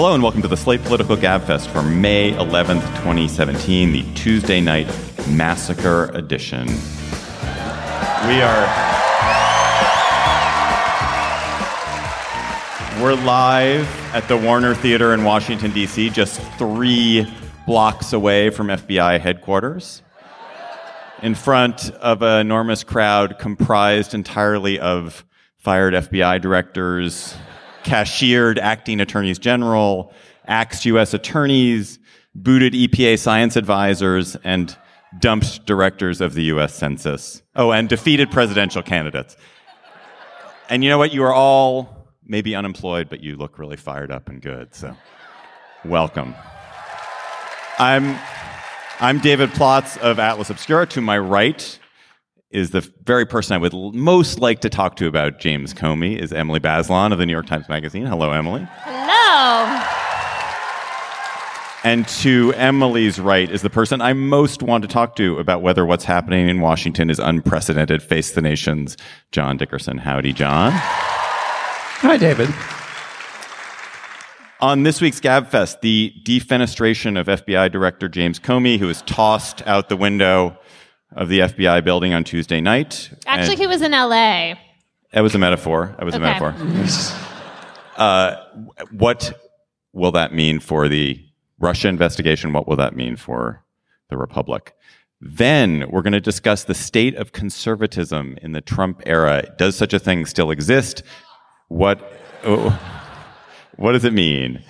Hello and welcome to the Slate Political Gabfest for May 11th, 2017, the Tuesday night massacre edition. We are We're live at the Warner Theater in Washington D.C., just 3 blocks away from FBI headquarters. In front of an enormous crowd comprised entirely of fired FBI directors, cashiered acting attorneys general, axed U.S. attorneys, booted EPA science advisors, and dumped directors of the U.S. Census. Oh, and defeated presidential candidates. And you know what? You are all maybe unemployed, but you look really fired up and good. So, welcome. I'm, I'm David Plotz of Atlas Obscura. To my right is the very person I would most like to talk to about James Comey is Emily Bazelon of the New York Times Magazine. Hello, Emily. Hello. And to Emily's right is the person I most want to talk to about whether what's happening in Washington is unprecedented. Face the nation's John Dickerson. Howdy, John. Hi, David. On this week's GabFest, the defenestration of FBI Director James Comey, who was tossed out the window of the FBI building on Tuesday night. Actually, he was in LA. it was a metaphor. It was a metaphor. uh, what will that mean for the Russia investigation? What will that mean for the Republic? Then we're going to discuss the state of conservatism in the Trump era. Does such a thing still exist? What, oh, what does it mean?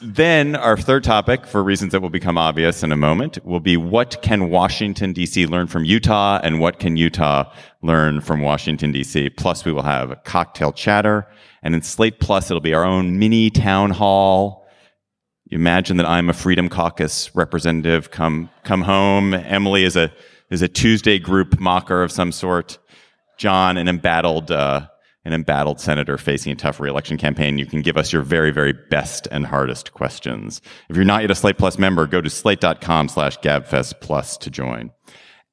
Then our third topic, for reasons that will become obvious in a moment, will be what can Washington DC learn from Utah and what can Utah learn from Washington DC? Plus we will have a cocktail chatter and in Slate Plus it'll be our own mini town hall. Imagine that I'm a Freedom Caucus representative come come home. Emily is a is a Tuesday group mocker of some sort. John, an embattled uh, an embattled senator facing a tough reelection campaign, you can give us your very, very best and hardest questions. If you're not yet a Slate Plus member, go to slate.com slash gabfest plus to join.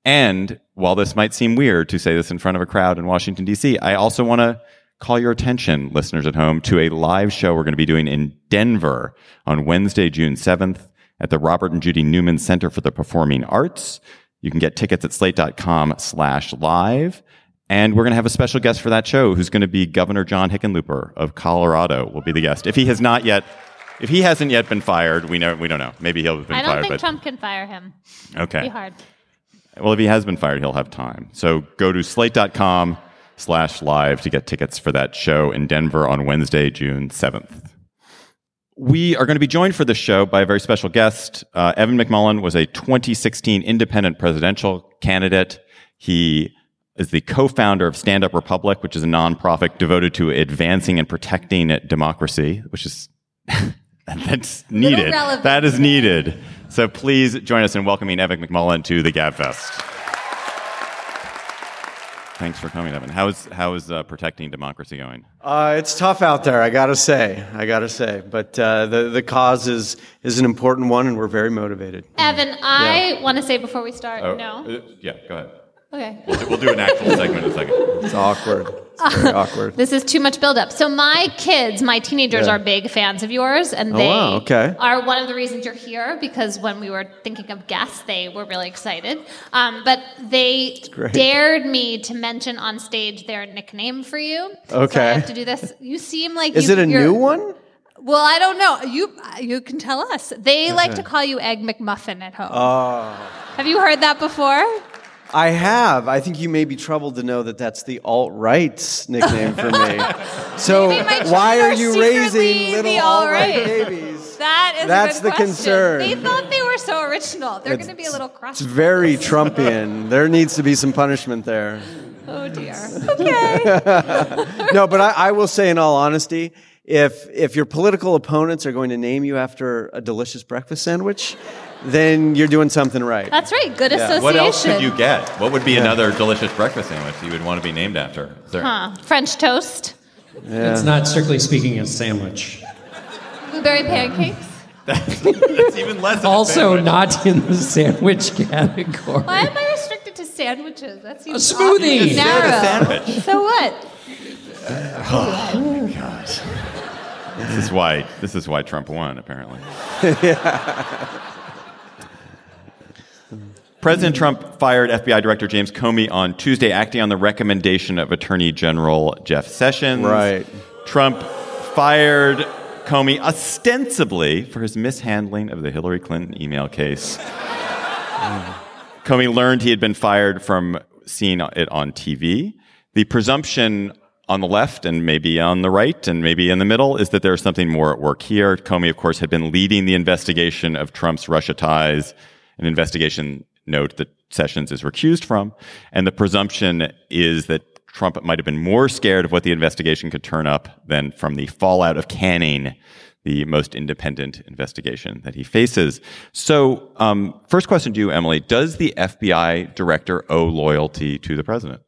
And while this might seem weird to say this in front of a crowd in Washington, D.C., I also want to call your attention, listeners at home, to a live show we're going to be doing in Denver on Wednesday, June 7th at the Robert and Judy Newman Center for the Performing Arts. You can get tickets at slate.com slash live. And we're going to have a special guest for that show who's going to be Governor John Hickenlooper of Colorado will be the guest. If he has not yet, if he hasn't yet been fired, we know, we don't know. Maybe he'll have been fired. I don't fired. think but, Trump can fire him. okay. Be hard. Well, if he has been fired, he'll have time. So go to slate.com slash live to get tickets for that show in Denver on Wednesday, June 7th. We are going to be joined for this show by a very special guest. Uh, Evan McMullin was a 2016 independent presidential candidate. He is the co-founder of Stand Up Republic, which is a nonprofit devoted to advancing and protecting democracy, which is that's needed. That is needed. So please join us in welcoming Evan McMullin to the GabFest. Thanks for coming, Evan. How is how is uh, protecting democracy going? Uh, it's tough out there, I gotta say. I gotta say, but uh, the the cause is is an important one, and we're very motivated. Evan, I want to say before we start, no. uh, yeah, go ahead. Okay. We'll do, we'll do an actual segment in a second. It's awkward. It's very awkward. This is too much buildup. So my kids, my teenagers, Yeah. are big fans of yours, and they wow, okay. are one of the reasons you're here. Because when we were thinking of guests, they were really excited. Um, but they great. dared me to mention on stage their nickname for you. So I Okay. have to do this. You seem like Is you, it a you're- new one? Well, I don't know. You you can tell us. They like to call you Egg McMuffin at home. Oh. have you heard that before? I have. I think you may be troubled to know that that's the alt right's nickname for me. So why are are you raising little alt right babies? That is a That's good the question. concern. They thought they were so original. They're going to be a little crushed. It's very Trumpian. There needs to be some punishment there. Oh dear. Okay. No, but I, I will say, in all honesty, if if your political opponents are going to name you after a delicious breakfast sandwich, then you're doing something right. That's right. Good association. What else could you get? What would be another delicious breakfast sandwich you would want to be named after? There- Huh. French toast, It's not strictly speaking a sandwich. blueberry pancakes. That's even less. Of Also, sandwich. not in the sandwich category. Why am I restricted to sandwiches? That seems A smoothie. awfully You narrow. said a sandwich. So what? Oh, this is why. This is why Trump won. Apparently. President Trump fired FBI Director James Comey on Tuesday, acting on the recommendation of Attorney General Jeff Sessions. Right. Trump fired Comey ostensibly for his mishandling of the Hillary Clinton email case. Comey learned he had been fired from seeing it on TV. The presumption on the left and maybe on the right and maybe in the middle is that there's something more at work here. Comey, of course, had been leading the investigation of Trump's Russia ties, an investigation note that Sessions is recused from. And the presumption is that Trump might have been more scared of what the investigation could turn up than from the fallout of canning the most independent investigation that he faces. So, um, first question to you, Emily: Does the FBI director owe loyalty to the president?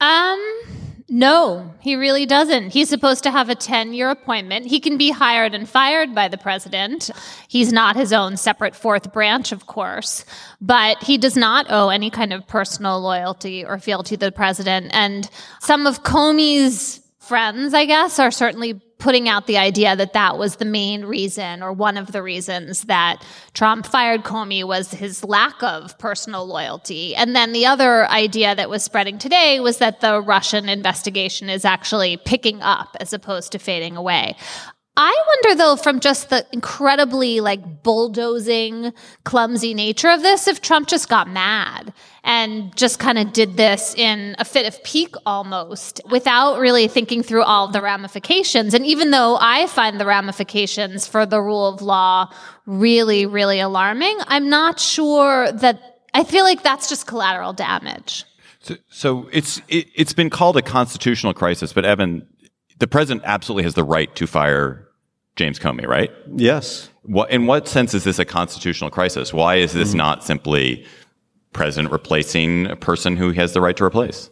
Um, no, he really doesn't. He's supposed to have a 10 year appointment. He can be hired and fired by the president. He's not his own separate fourth branch, of course, but he does not owe any kind of personal loyalty or fealty to the president. And some of Comey's friends, I guess, are certainly putting out the idea that that was the main reason or one of the reasons that Trump fired Comey was his lack of personal loyalty. And then the other idea that was spreading today was that the Russian investigation is actually picking up as opposed to fading away. I wonder though, from just the incredibly like bulldozing, clumsy nature of this, if Trump just got mad and just kind of did this in a fit of pique almost without really thinking through all the ramifications. And even though I find the ramifications for the rule of law really, really alarming, I'm not sure that I feel like that's just collateral damage. So, so it's it, it's been called a constitutional crisis, but Evan, the president absolutely has the right to fire James Comey, right? Yes. What, in what sense is this a constitutional crisis? Why is this not simply president replacing a person who he has the right to replace?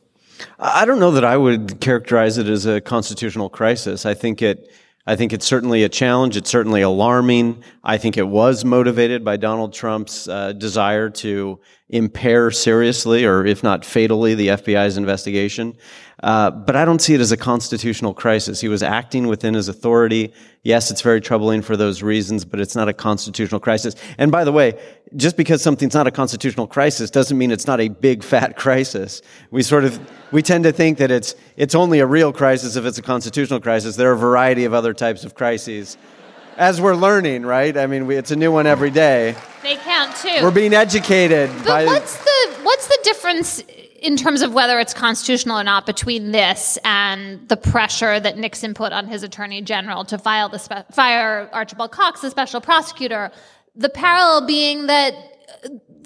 I don't know that I would characterize it as a constitutional crisis. I think it, I think it's certainly a challenge. It's certainly alarming. I think it was motivated by Donald Trump's uh, desire to impair seriously, or if not fatally, the FBI's investigation. Uh, but I don't see it as a constitutional crisis. He was acting within his authority. Yes, it's very troubling for those reasons, but it's not a constitutional crisis. And by the way, just because something's not a constitutional crisis doesn't mean it's not a big fat crisis. We sort of, we tend to think that it's, it's only a real crisis if it's a constitutional crisis. There are a variety of other types of crises. As we're learning, right? I mean, we, it's a new one every day. They count too. We're being educated But by. what's the what's the difference in terms of whether it's constitutional or not between this and the pressure that Nixon put on his attorney general to file the spe- fire Archibald Cox, the special prosecutor? The parallel being that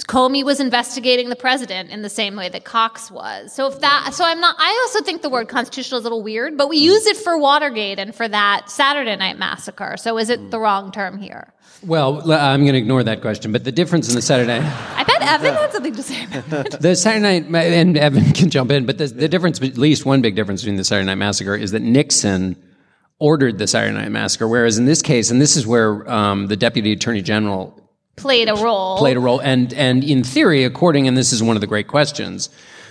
Comey was investigating the president in the same way that Cox was. So if that, so I'm not. I also think the word constitutional is a little weird, but we use it for Watergate and for that Saturday Night Massacre. So is it the wrong term here? Well, I'm going to ignore that question. But the difference in the Saturday Night, I bet Evan had something to say about it. the Saturday Night, and Evan can jump in, but the, the difference, at least one big difference between the Saturday Night Massacre is that Nixon ordered the Saturday Night Massacre, whereas in this case, and this is where um, the Deputy Attorney General played a role. played a role. And and in theory, according and this is one of the great questions.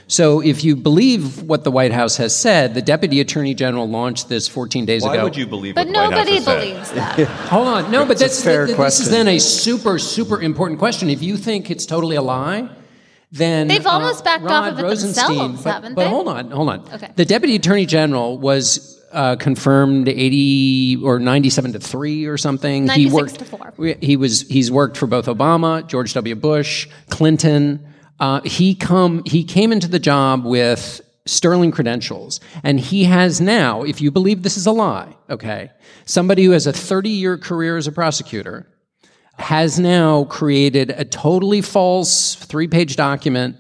So if you believe what the White House has said, the Deputy Attorney General launched this 14 days Why ago. would you believe but what the White House nobody has said? believes that. Hold on, no, but It's a that's fair th- th- this is question. then a super super important question. If you think it's totally a lie, then They've uh, almost backed off of it Rosenstein- themselves, but, haven't but they? hold on, hold on. Okay. The Deputy Attorney General was uh, confirmed 80 or 97 to 3 or something. 96 he worked to 4. He was he's worked for both Obama, George W. Bush, Clinton. Uh, he come he came into the job with sterling credentials, and he has now, if you believe this is a lie, okay, somebody who has a 30 year career as a prosecutor has now created a totally false three page document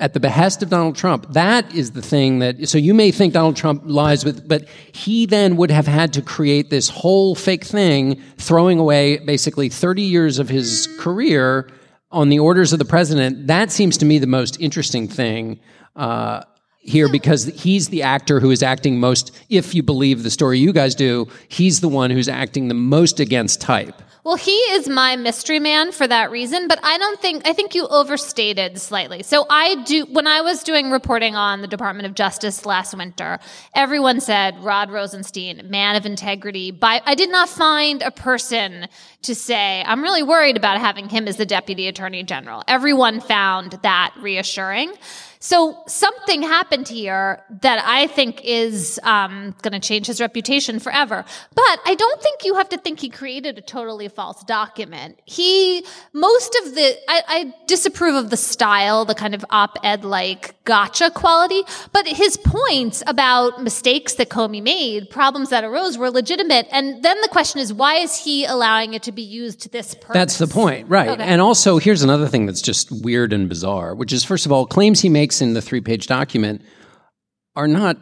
at the behest of Donald Trump. That is the thing that, so you may think Donald Trump lies with, but he then would have had to create this whole fake thing, throwing away basically 30 years of his career on the orders of the president. That seems to me the most interesting thing. Uh, here because he's the actor who is acting most if you believe the story you guys do he's the one who's acting the most against type Well, he is my mystery man for that reason, but I don't think, I think you overstated slightly. So I do, when I was doing reporting on the Department of Justice last winter, everyone said Rod Rosenstein, man of integrity. By, I did not find a person to say, I'm really worried about having him as the Deputy Attorney General. Everyone found that reassuring. So something happened here that I think is um, going to change his reputation forever. But I don't think you have to think he created a totally false document. He, most of the, I, I disapprove of the style, the kind of op-ed like gotcha quality, but his points about mistakes that Comey made, problems that arose were legitimate. And then the question is, why is he allowing it to be used to this purpose? That's the point, right? Okay. And also, here's another thing that's just weird and bizarre, which is first of all, claims he makes in the three page document are not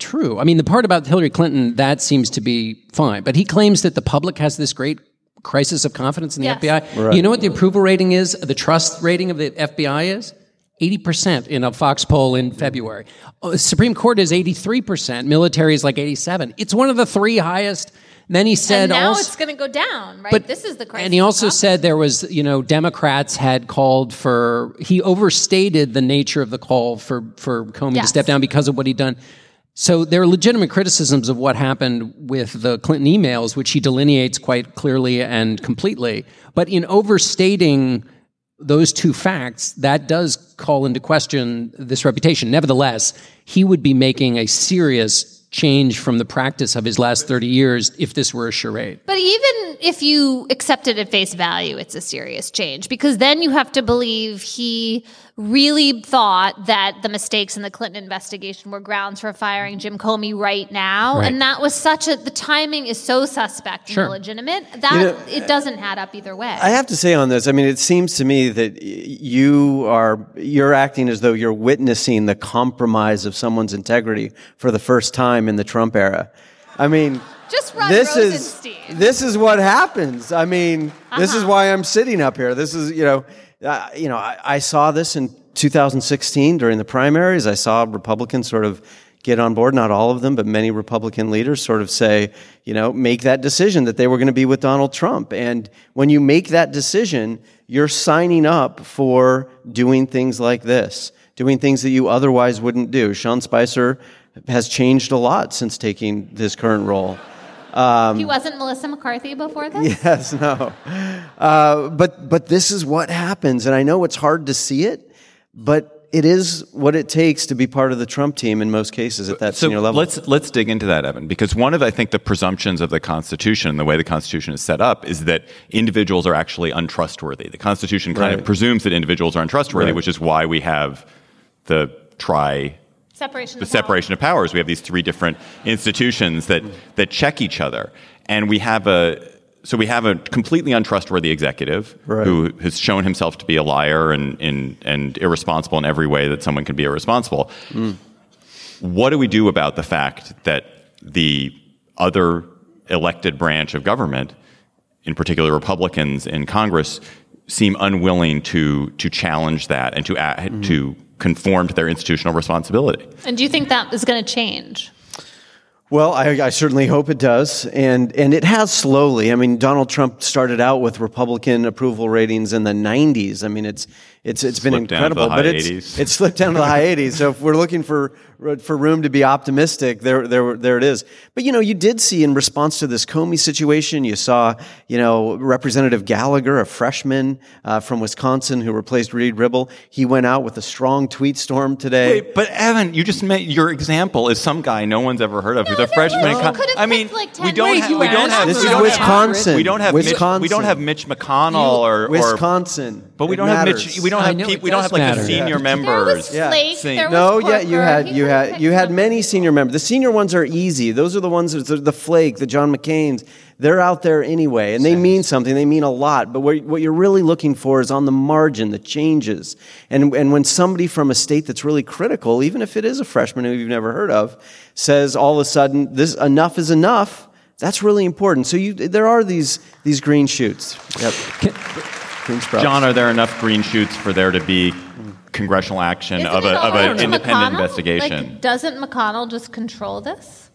true. I mean, the part about Hillary Clinton, that seems to be fine, but he claims that the public has this great crisis of confidence in the Yes. FBI. You know what the approval rating is, the trust rating of the FBI is? 80% in a Fox poll in February. Uh, Supreme Court is 83%. Military is like 87. It's one of the three highest. Then he said and now also, it's going to go down, right? but this is the crisis. And he also said there was, you know, Democrats had called for. He overstated the nature of the call for for Comey to step down because of what he'd done. So there are legitimate criticisms of what happened with the Clinton emails, which he delineates quite clearly and completely. But in overstating those two facts, that does call into question this reputation. Nevertheless, he would be making a serious change from the practice of his last 30 years if this were a charade. But even if you accept it at face value, it's a serious change because then you have to believe he really thought that the mistakes in the Clinton investigation were grounds for firing Jim Comey right now. Right. And that was such a, the timing is so suspect Sure. and illegitimate that You know, it doesn't add up either way. I have to say on this, I mean, it seems to me that you are you're acting as though you're witnessing the compromise of someone's integrity for the first time in the Trump era. I mean, Just Rod this Rosenstein. is this is what happens. I mean, this is uh-huh. why I'm sitting up here. This is you know, uh, you know, I, I saw this in 2016 during the primaries. I saw Republicans sort of get on board. Not all of them, but many Republican leaders sort of say, you know, make that decision that they were going to be with Donald Trump. And when you make that decision, you're signing up for doing things like this, doing things that you otherwise wouldn't do. Sean Spicer has changed a lot since taking this current role. He wasn't Melissa McCarthy before this? Yes, no. Uh, but but this is what happens, and I know it's hard to see it, but it is what it takes to be part of the Trump team in most cases at that So senior level. let's let's dig into that, Evan, because one of I think the presumptions of the Constitution, and the way the Constitution is set up, is that individuals are actually untrustworthy. The Constitution kind of presumes that individuals are untrustworthy, Right. which is why we have the tri Separation the of powers. separation of powers. We have these three different institutions that that check each other, and we have a so we have a completely untrustworthy executive Right. who has shown himself to be a liar and, and and irresponsible in every way that someone can be irresponsible. What do we do about the fact that the other elected branch of government, in particular Republicans in Congress, seem unwilling to to challenge that and to a to conform to their institutional responsibility? And do you think that is going to change? Well, I, I certainly hope it does, and and it has slowly. I mean, Donald Trump started out with Republican approval ratings in the 90s. I mean, it's it's it's been Slipped down to the incredible, but it's 80s. it's slipped down to the high 80s. So if we're looking for for room to be optimistic, there there there it is. But you know, you did see in response to this Comey situation, you saw you know Representative Gallagher, a freshman uh, from Wisconsin who replaced Reid Ribble. He went out with a strong tweet storm today. Wait, but Evan, you just made your example is some guy no one's ever heard of who's a freshman. in you co- could've I mean, like, we don't Wait, have we don't have this we is don't have- Wisconsin. We don't have Mitch, we don't have Mitch McConnell or or Wisconsin, but we don't have. Mitch. We don't have know peop we don't have like matter. the senior Yeah. members. There was Yeah. Flake. See. There was No, yeah, you had you could've had you had many senior members. The senior ones are easy. Those are the ones that the, the Flake, the John McCain's. They're out there anyway, and they mean something. They mean a lot. But what, what you're really looking for is on the margin, the changes. And and when somebody from a state that's really critical, even if it is a freshman who you've never heard of, says all of a sudden this enough is enough. That's really important. So you, there are these these green shoots. Yep. green. John, are there enough green shoots for there to be congressional action Isn't of a of an independent McConnell? investigation? Like, doesn't McConnell just control this?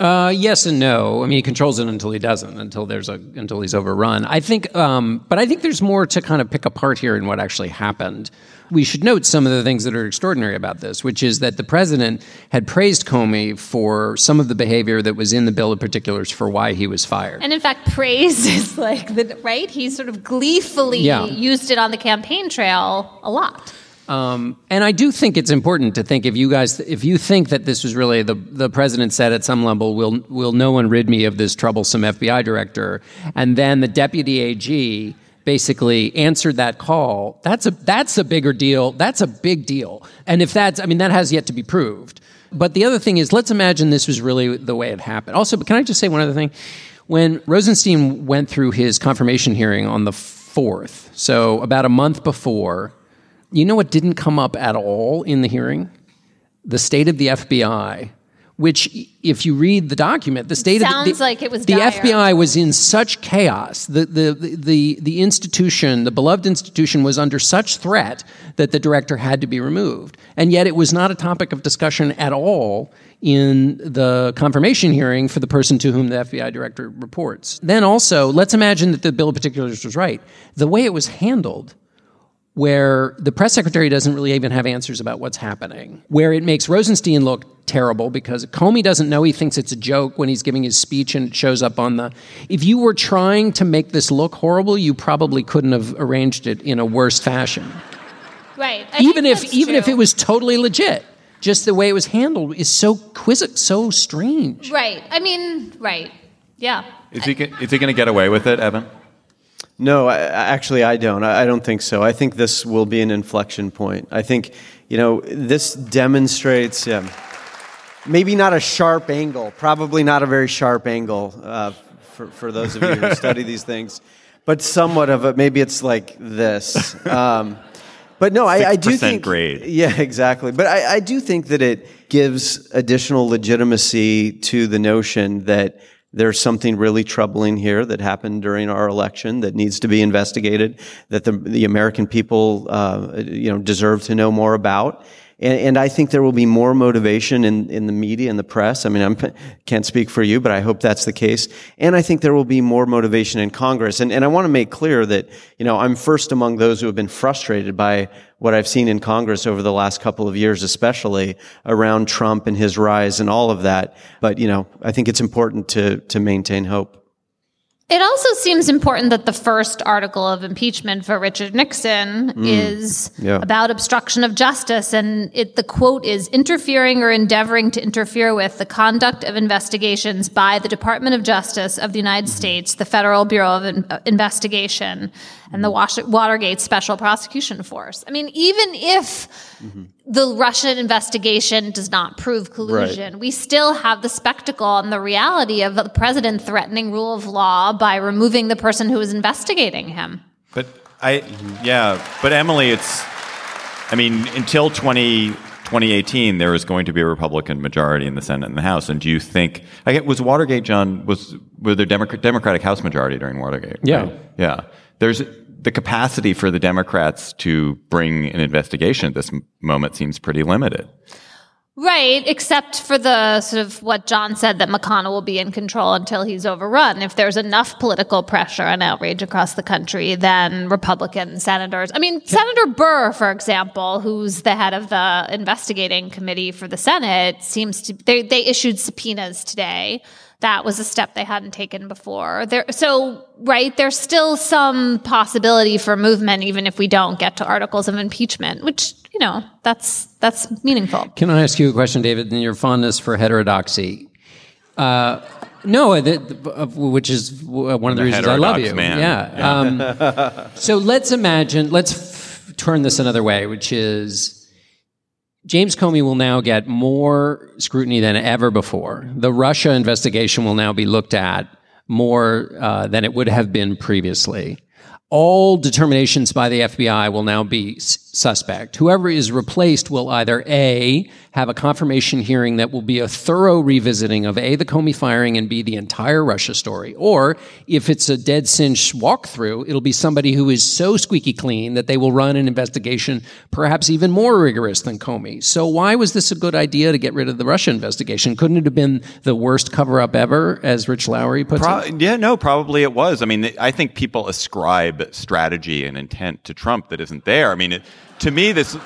Uh, yes and no. I mean, he controls it until he doesn't, until there's a until he's overrun. I think, um, but I think there's more to kind of pick apart here in what actually happened. We should note some of the things that are extraordinary about this, which is that the president had praised Comey for some of the behavior that was in the bill of particulars for why he was fired. And in fact, praise is like the right. He sort of gleefully Yeah. used it on the campaign trail a lot. Um, and I do think it's important to think if you guys, if you think that this was really the the president said at some level, will will no one rid me of this troublesome FBI director, and then the deputy AG basically answered that call. That's a that's a bigger deal. That's a big deal. And if that's, I mean, that has yet to be proved. But the other thing is, let's imagine this was really the way it happened. Also, but can I just say one other thing? When Rosenstein went through his confirmation hearing on the fourth, so about a month before. You know what didn't come up at all in the hearing? The state of the FBI, which, if you read the document, the state of Sounds the, like it was the dire. FBI was in such chaos. The, the the the the institution, the beloved institution, was under such threat that the director had to be removed, and yet it was not a topic of discussion at all in the confirmation hearing for the person to whom the FBI director reports. Then also, let's imagine that the bill of particulars was right. The way it was handled where the press secretary doesn't really even have answers about what's happening, where it makes Rosenstein look terrible because Comey doesn't know he thinks it's a joke when he's giving his speech and it shows up on the. If you were trying to make this look horrible, you probably couldn't have arranged it in a worse fashion. Right. I even if that's even if it was totally legit, just the way it was handled is so quizzic, so strange. right. I mean, right. Yeah. Is he is he going to get away with it, Evan? No, I, actually, I don't. I, don't think so. I think this will be an inflection point. I think, you know, this demonstrates um, maybe not a sharp angle, probably not a very sharp angle uh, for, for those of you who study these things, but somewhat of a, maybe it's like this. Um, but no, I, I do think. grade. Yeah, exactly. But I, I do think that it gives additional legitimacy to the notion that there's something really troubling here that happened during our election that needs to be investigated, that the, the American people, uh, you know, deserve to know more about. And, and I think there will be more motivation in, in the media and the press. I mean, I can't speak for you, but I hope that's the case. And I think there will be more motivation in Congress. And, and I want to make clear that, you know, I'm first among those who have been frustrated by what I've seen in Congress over the last couple of years, especially around Trump and his rise and all of that. But, you know, I think it's important to, to maintain hope. It also seems important that the first article of impeachment for Richard Nixon mm, is Yeah. about obstruction of justice. And it, the quote is interfering or endeavoring to interfere with the conduct of investigations by the Department of Justice of the United mm. States, the Federal Bureau of In- uh, Investigation, and the mm. Wash- Watergate Special Prosecution Force. I mean, even if the Russian investigation does not prove collusion. We still have the spectacle and the reality of the president threatening rule of law by removing the person who is investigating him. But I, yeah, but Emily, it's, I mean, until 20, 2018, there was going to be a Republican majority in the Senate and the House. And do you think, I get, was Watergate, John, was, were there Democrat, Democratic House majority during Watergate? Yeah. right? Yeah. There's, the capacity for the Democrats to bring an investigation at this moment seems pretty limited. Right, except for the sort of what John said that McConnell will be in control until he's overrun. If there's enough political pressure and outrage across the country, then Republican senators, I mean, Senator Burr, for example, who's the head of the investigating committee for the Senate, seems to, they, they issued subpoenas today. That was a step they hadn't taken before. There, so, right, there's still some possibility for movement, even if we don't get to articles of impeachment, which, you know, that's, that's meaningful. Can I ask you a question, David? In your fondness for heterodoxy, uh, no, that, of- which is one of the, The reasons I love you. man. Yeah. Um, so let's imagine. Let's f- turn this another way, which is James Comey will now get more scrutiny than ever before. The Russia investigation will now be looked at more uh, than it would have been previously. All determinations by the FBI will now be suspect. Whoever is replaced will either A, have a confirmation hearing that will be a thorough revisiting of A, the Comey firing, and B, the entire Russia story. Or if it's a dead cinch walkthrough, it'll be somebody who is so squeaky clean that they will run an investigation perhaps even more rigorous than Comey. So why was this a good idea to get rid of the Russia investigation? Couldn't it have been the worst cover up ever, as Rich Lowry puts Pro- it? yeah, no, probably it was. I mean, I think people ascribe strategy and intent to Trump that isn't there. I mean, it, to me, this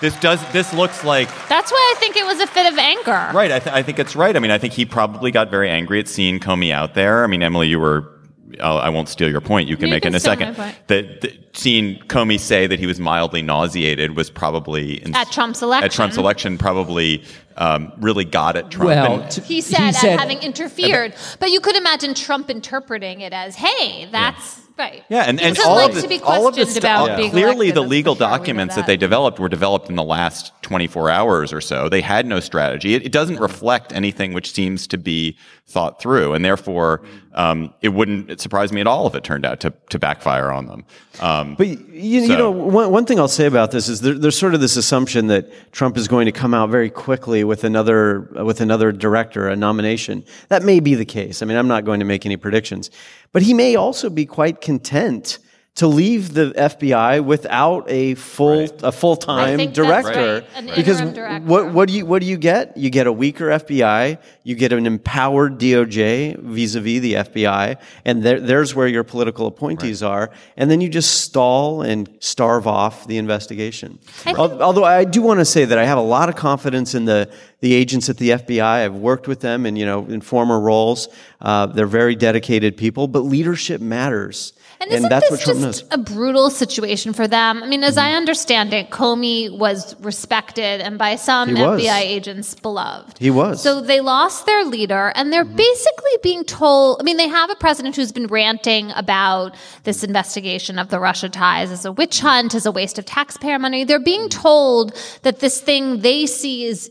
this does this looks like That's why I think it was a fit of anger. right. I, th- I think it's right. I mean, I think he probably got very angry at seeing Comey out there. I mean, Emily, you were. I'll, I won't steal your point. You can You make can it in a second. That, that seeing Comey say that he was mildly nauseated was probably in, At Trump's election. At Trump's election, probably um, really got at Trump. Well, And- t- He said, at having interfered. But you could imagine Trump interpreting it as, hey, that's right. Yeah, and, and all like of the, all of the questioned stu- about all- being clearly the legal the chair. We know documents that. that. they developed were developed in the last 24 hours or so. They had no strategy. It, it doesn't reflect anything which seems to be thought through, and therefore um, it wouldn't surprise me at all if it turned out to, to backfire on them. Um, But you, you know, one, one thing I'll say about this is there, there's sort of this assumption that Trump is going to come out very quickly with another with another director, a nomination. That may be the case. I mean, I'm not going to make any predictions, but he may also be quite content to leave the FBI without a full a full time director right. Because director. what what do you what do you get? You get a weaker FBI, you get an empowered DOJ vis-a-vis the FBI, and there, there's where your political appointees are, and then you just stall and starve off the investigation. Al- Although I do want to say that I have a lot of confidence in the the agents at the FBI. I've worked with them in you know in former roles. Uh, they're very dedicated people, but leadership matters. And isn't that's what this Trump just knows. Mm-hmm. a brutal situation for them? I mean, as I understand it, Comey was respected and by some. FBI agents beloved. He was. So they lost their leader and they're basically being told, I mean, they have a president who's been ranting about this investigation of the Russia ties as a witch hunt, as a waste of taxpayer money. They're being told that this thing they see is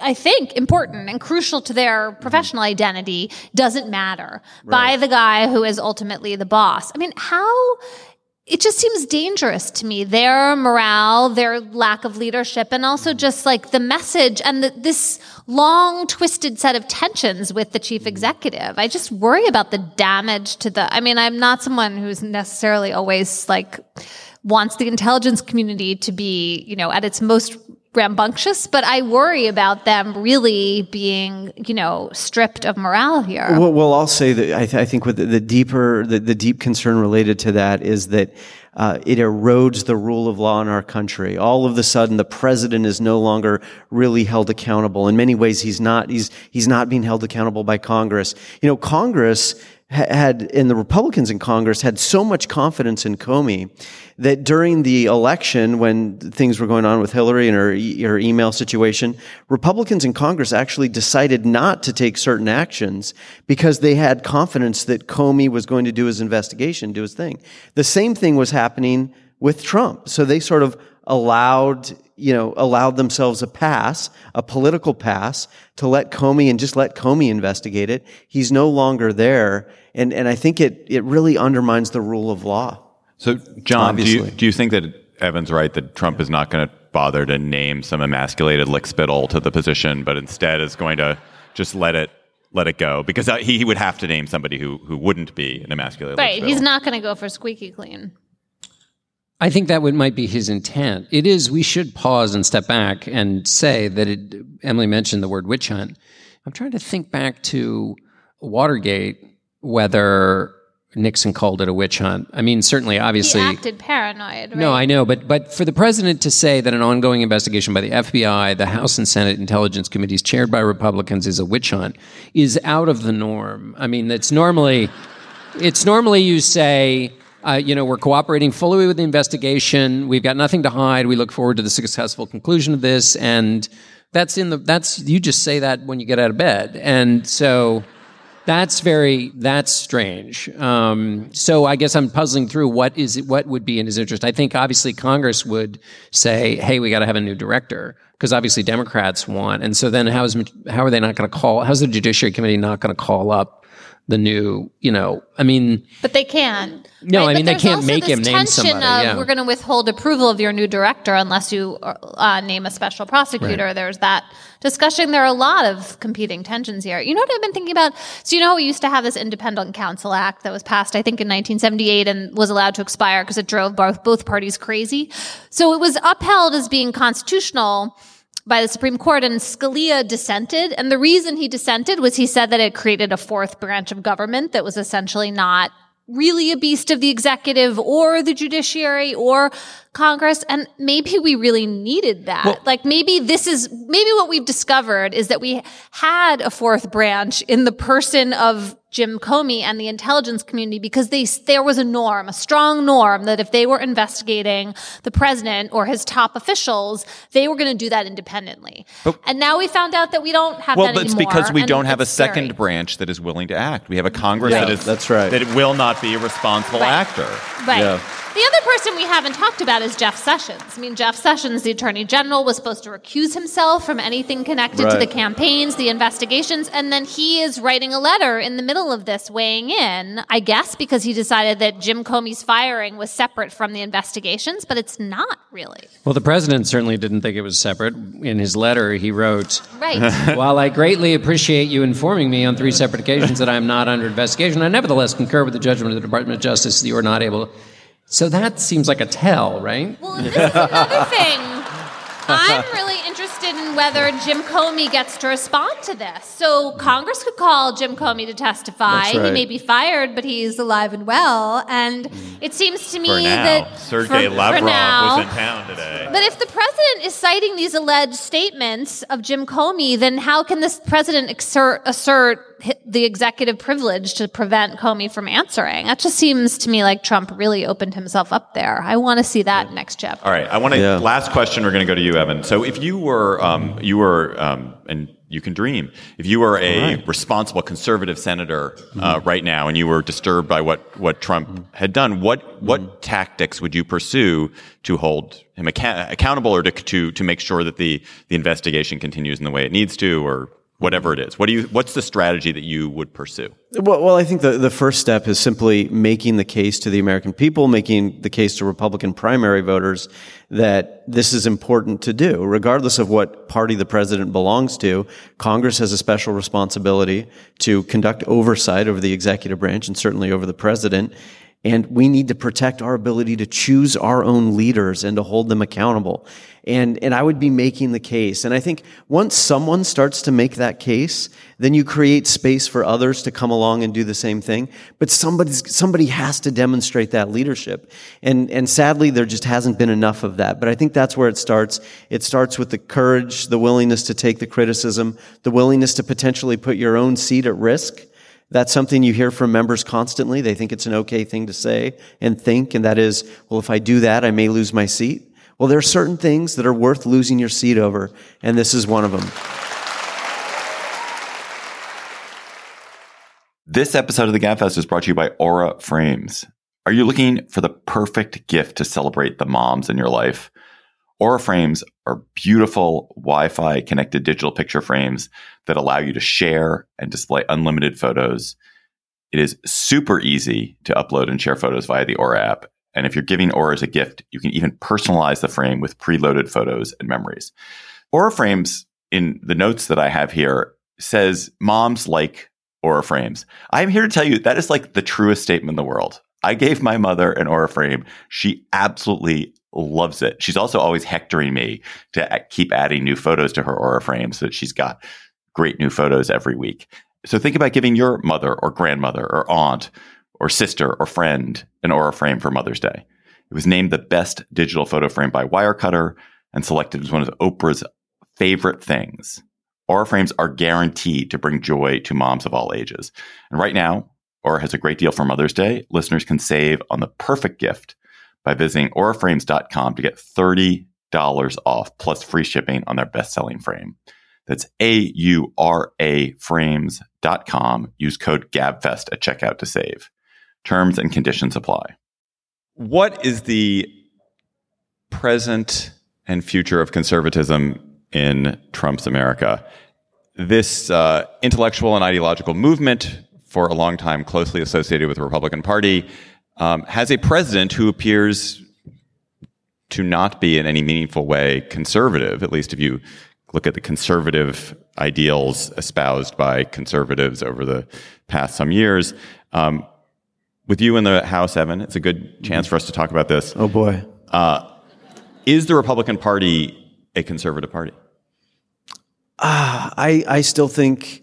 I think important and crucial to their professional identity doesn't matter by the guy who is ultimately the boss. I mean, how it just seems dangerous to me. Their morale, their lack of leadership, and also mm-hmm. just like the message and the, this long, twisted set of tensions with the chief mm-hmm. executive. I just worry about the damage to the. I mean, I'm not someone who's necessarily always like wants the intelligence community to be, you know, at its most rambunctious, but I worry about them really being, you know, stripped of morale here. Well, well I'll say that I, th- I think with the, the deeper, the, the deep concern related to that is that uh, it erodes the rule of law in our country. All of a sudden, the president is no longer really held accountable. In many ways, he's not. He's he's not being held accountable by Congress. You know, Congress had, in the Republicans in Congress had so much confidence in Comey that during the election, when things were going on with Hillary and her, her email situation, Republicans in Congress actually decided not to take certain actions because they had confidence that Comey was going to do his investigation, do his thing. The same thing was happening with Trump. So they sort of allowed, you know, allowed themselves a pass, a political pass to let Comey and just let Comey investigate it. He's no longer there. And, and I think it, it really undermines the rule of law. So, John, do you, do you think that Evan's right that Trump is not going to bother to name some emasculated lickspittle to the position, but instead is going to just let it let it go because uh, he, he would have to name somebody who who wouldn't be an emasculated right. He's not going to go for squeaky clean. I think that would might be his intent. It is. We should pause and step back and say that it, Emily mentioned the word witch hunt. I'm trying to think back to Watergate, whether Nixon called it a witch hunt. I mean, certainly, obviously, he acted paranoid. Right? no, I know, but but for the president to say that an ongoing investigation by the FBI, the House and Senate Intelligence Committees chaired by Republicans is a witch hunt is out of the norm. I mean, it's normally it's normally you say. Uh, you know, we're cooperating fully with the investigation. We've got nothing to hide. We look forward to the successful conclusion of this. And that's in the, that's, you just say that when you get out of bed. And so that's very, that's strange. Um, so I guess I'm puzzling through what is it, what would be in his interest. I think obviously Congress would say, hey, we got to have a new director. Because obviously Democrats want, and so then how is how are they not going to call? How's the Judiciary Committee not going to call up the new, you know, I mean, But they can. No, right? I mean, But they can't make him name somebody, Of, yeah. We're going to withhold approval of your new director unless you uh, name a special prosecutor. There's that discussion. There are a lot of competing tensions here. You know what I've been thinking about? So you know we used to have this Independent Counsel Act that was passed, I think, in 1978 and was allowed to expire because it drove both, both parties crazy. So it was upheld as being constitutional by the Supreme Court, and Scalia dissented. And the reason he dissented was he said that it created a fourth branch of government that was essentially not really a beast of the executive or the judiciary or Congress. And maybe we really needed that. like maybe this is, maybe what we've discovered is that we had a fourth branch in the person of Jim Comey and the intelligence community because they, there was a norm, a strong norm that if they were investigating the president or his top officials, they were going to do that independently. and now we found out that we don't have Well, that but it's because we don't have a scary. second branch that is willing to act. We have a Congress Right. that is That's right. that it will not be a responsible Right. actor. Right. Yeah. The other person we haven't talked about is Jeff Sessions. I mean, Jeff Sessions, the attorney general, was supposed to recuse himself from anything connected to the campaigns, the investigations, and then he is writing a letter in the middle of this weighing in, I guess, because he decided that Jim Comey's firing was separate from the investigations, but it's not really. Well, the president certainly didn't think it was separate. In his letter, he wrote, Right. While I greatly appreciate you informing me on three separate occasions that I am not under investigation, I nevertheless concur with the judgment of the Department of Justice that you are not able. So that seems like a tell, right? Well, this is another thing. I'm really interested in whether Jim Comey gets to respond to this. So Congress could call Jim Comey to testify. That's He may be fired, but he's alive and well. And it seems to me For now, that Sergei for- for Lavrov now- was in town today. But if the president is citing these alleged statements of Jim Comey, then how can this president exert, assert hi- the executive privilege to prevent Comey from answering? That just seems to me like Trump really opened himself up there. I want to see that next chapter. All right, I want to. Yeah. Last question. We're going to go to you, Evan. So, if you were, um, you were, um, and you can dream. If you were a responsible conservative senator uh, Mm-hmm. right now, and you were disturbed by what what Trump had done, what what Mm-hmm. tactics would you pursue to hold him acca- accountable, or to, to to make sure that the the investigation continues in the way it needs to, or whatever it is? What do you? What's the strategy that you would pursue? Well, well, I think the, the first step is simply making the case to the American people, making the case to Republican primary voters that this is important to do, regardless of what party the president belongs to. Congress has a special responsibility to conduct oversight over the executive branch and certainly over the president. And we need to protect our ability to choose our own leaders and to hold them accountable. And, and I would be making the case. And I think once someone starts to make that case, then you create space for others to come along and do the same thing. But somebody's, somebody has to demonstrate that leadership. And, and sadly, there just hasn't been enough of that. But I think that's where it starts. It starts with the courage, the willingness to take the criticism, the willingness to potentially put your own seat at risk. That's something you hear from members constantly. They think it's an okay thing to say and think, and that is, well, if I do that, I may lose my seat. Well, there are certain things that are worth losing your seat over, and this is one of them. This episode of the GabFest is brought to you by Aura Frames. Are you looking for the perfect gift to celebrate the moms in your life? Aura Frames are beautiful Wi Fi connected digital picture frames that allow you to share and display unlimited photos. It is super easy to upload and share photos via the Aura app. And if you're giving Aura as a gift, you can even personalize the frame with preloaded photos and memories. Aura Frames, in the notes that I have here, says moms like Aura Frames. I'm here to tell you that is like the truest statement in the world. I gave my mother an Aura frame. She absolutely loves it. She's also always hectoring me to keep adding new photos to her Aura frame so that she's got great new photos every week. So think about giving your mother or grandmother or aunt or sister or friend an Aura frame for Mother's Day. It was named the best digital photo frame by Wirecutter and selected as one of Oprah's favorite things. Aura frames are guaranteed to bring joy to moms of all ages. And right now, Aura has a great deal for Mother's Day. Listeners can save on the perfect gift by visiting auraframes.com to get $30 off plus free shipping on their best-selling frame. That's A-U-R-A frames.com. Use code GABFEST at checkout to save. Terms and conditions apply. What is the present and future of conservatism in Trump's America? This uh, intellectual and ideological movement, for a long time closely associated with the Republican Party, um, has a president who appears to not be in any meaningful way conservative, at least if you look at the conservative ideals espoused by conservatives over the past some years. Um, with you in the House, Evan, it's a good chance for us to talk about this. Oh boy. Uh, is the Republican Party a conservative party? Uh, I, I still think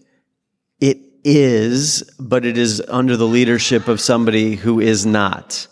it is, but it is under the leadership of somebody who is not.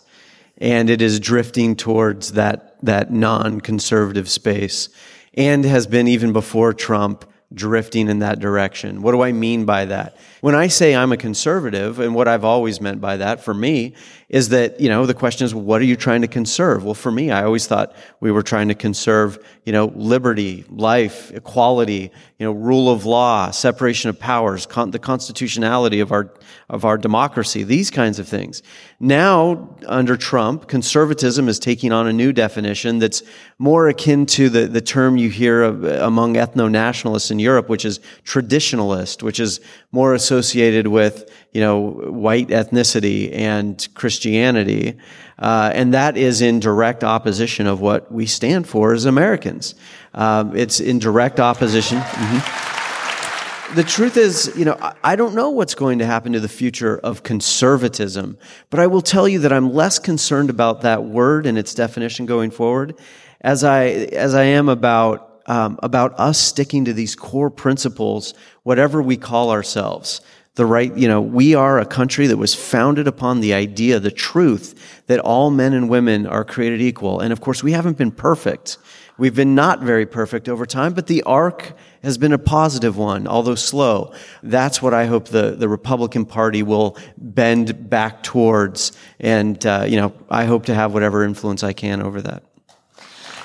And it is drifting towards that, that non conservative space and has been even before Trump drifting in that direction. What do I mean by that? When I say I'm a conservative, and what I've always meant by that for me is that, you know, the question is, what are you trying to conserve? Well, for me, I always thought we were trying to conserve, you know, liberty, life, equality, you know, rule of law, separation of powers, con- the constitutionality of our, of our democracy, these kinds of things. Now, under Trump, conservatism is taking on a new definition that's more akin to the, the term you hear of, among ethno-nationalists in Europe, which is traditionalist, which is more associated with, you know, white ethnicity and Christianity. Uh, and that is in direct opposition of what we stand for as Americans. Um, it's in direct opposition. Mhm. The truth is, you know, I- I don't know what's going to happen to the future of conservatism, but I will tell you that I'm less concerned about that word and its definition going forward as I, as I am about um, about us sticking to these core principles, whatever we call ourselves. The right, you know, we are a country that was founded upon the idea, the truth that all men and women are created equal. And of course, we haven't been perfect. We've been not very perfect over time, but the arc has been a positive one, although slow. That's what I hope the, the Republican Party will bend back towards. And, uh, you know, I hope to have whatever influence I can over that.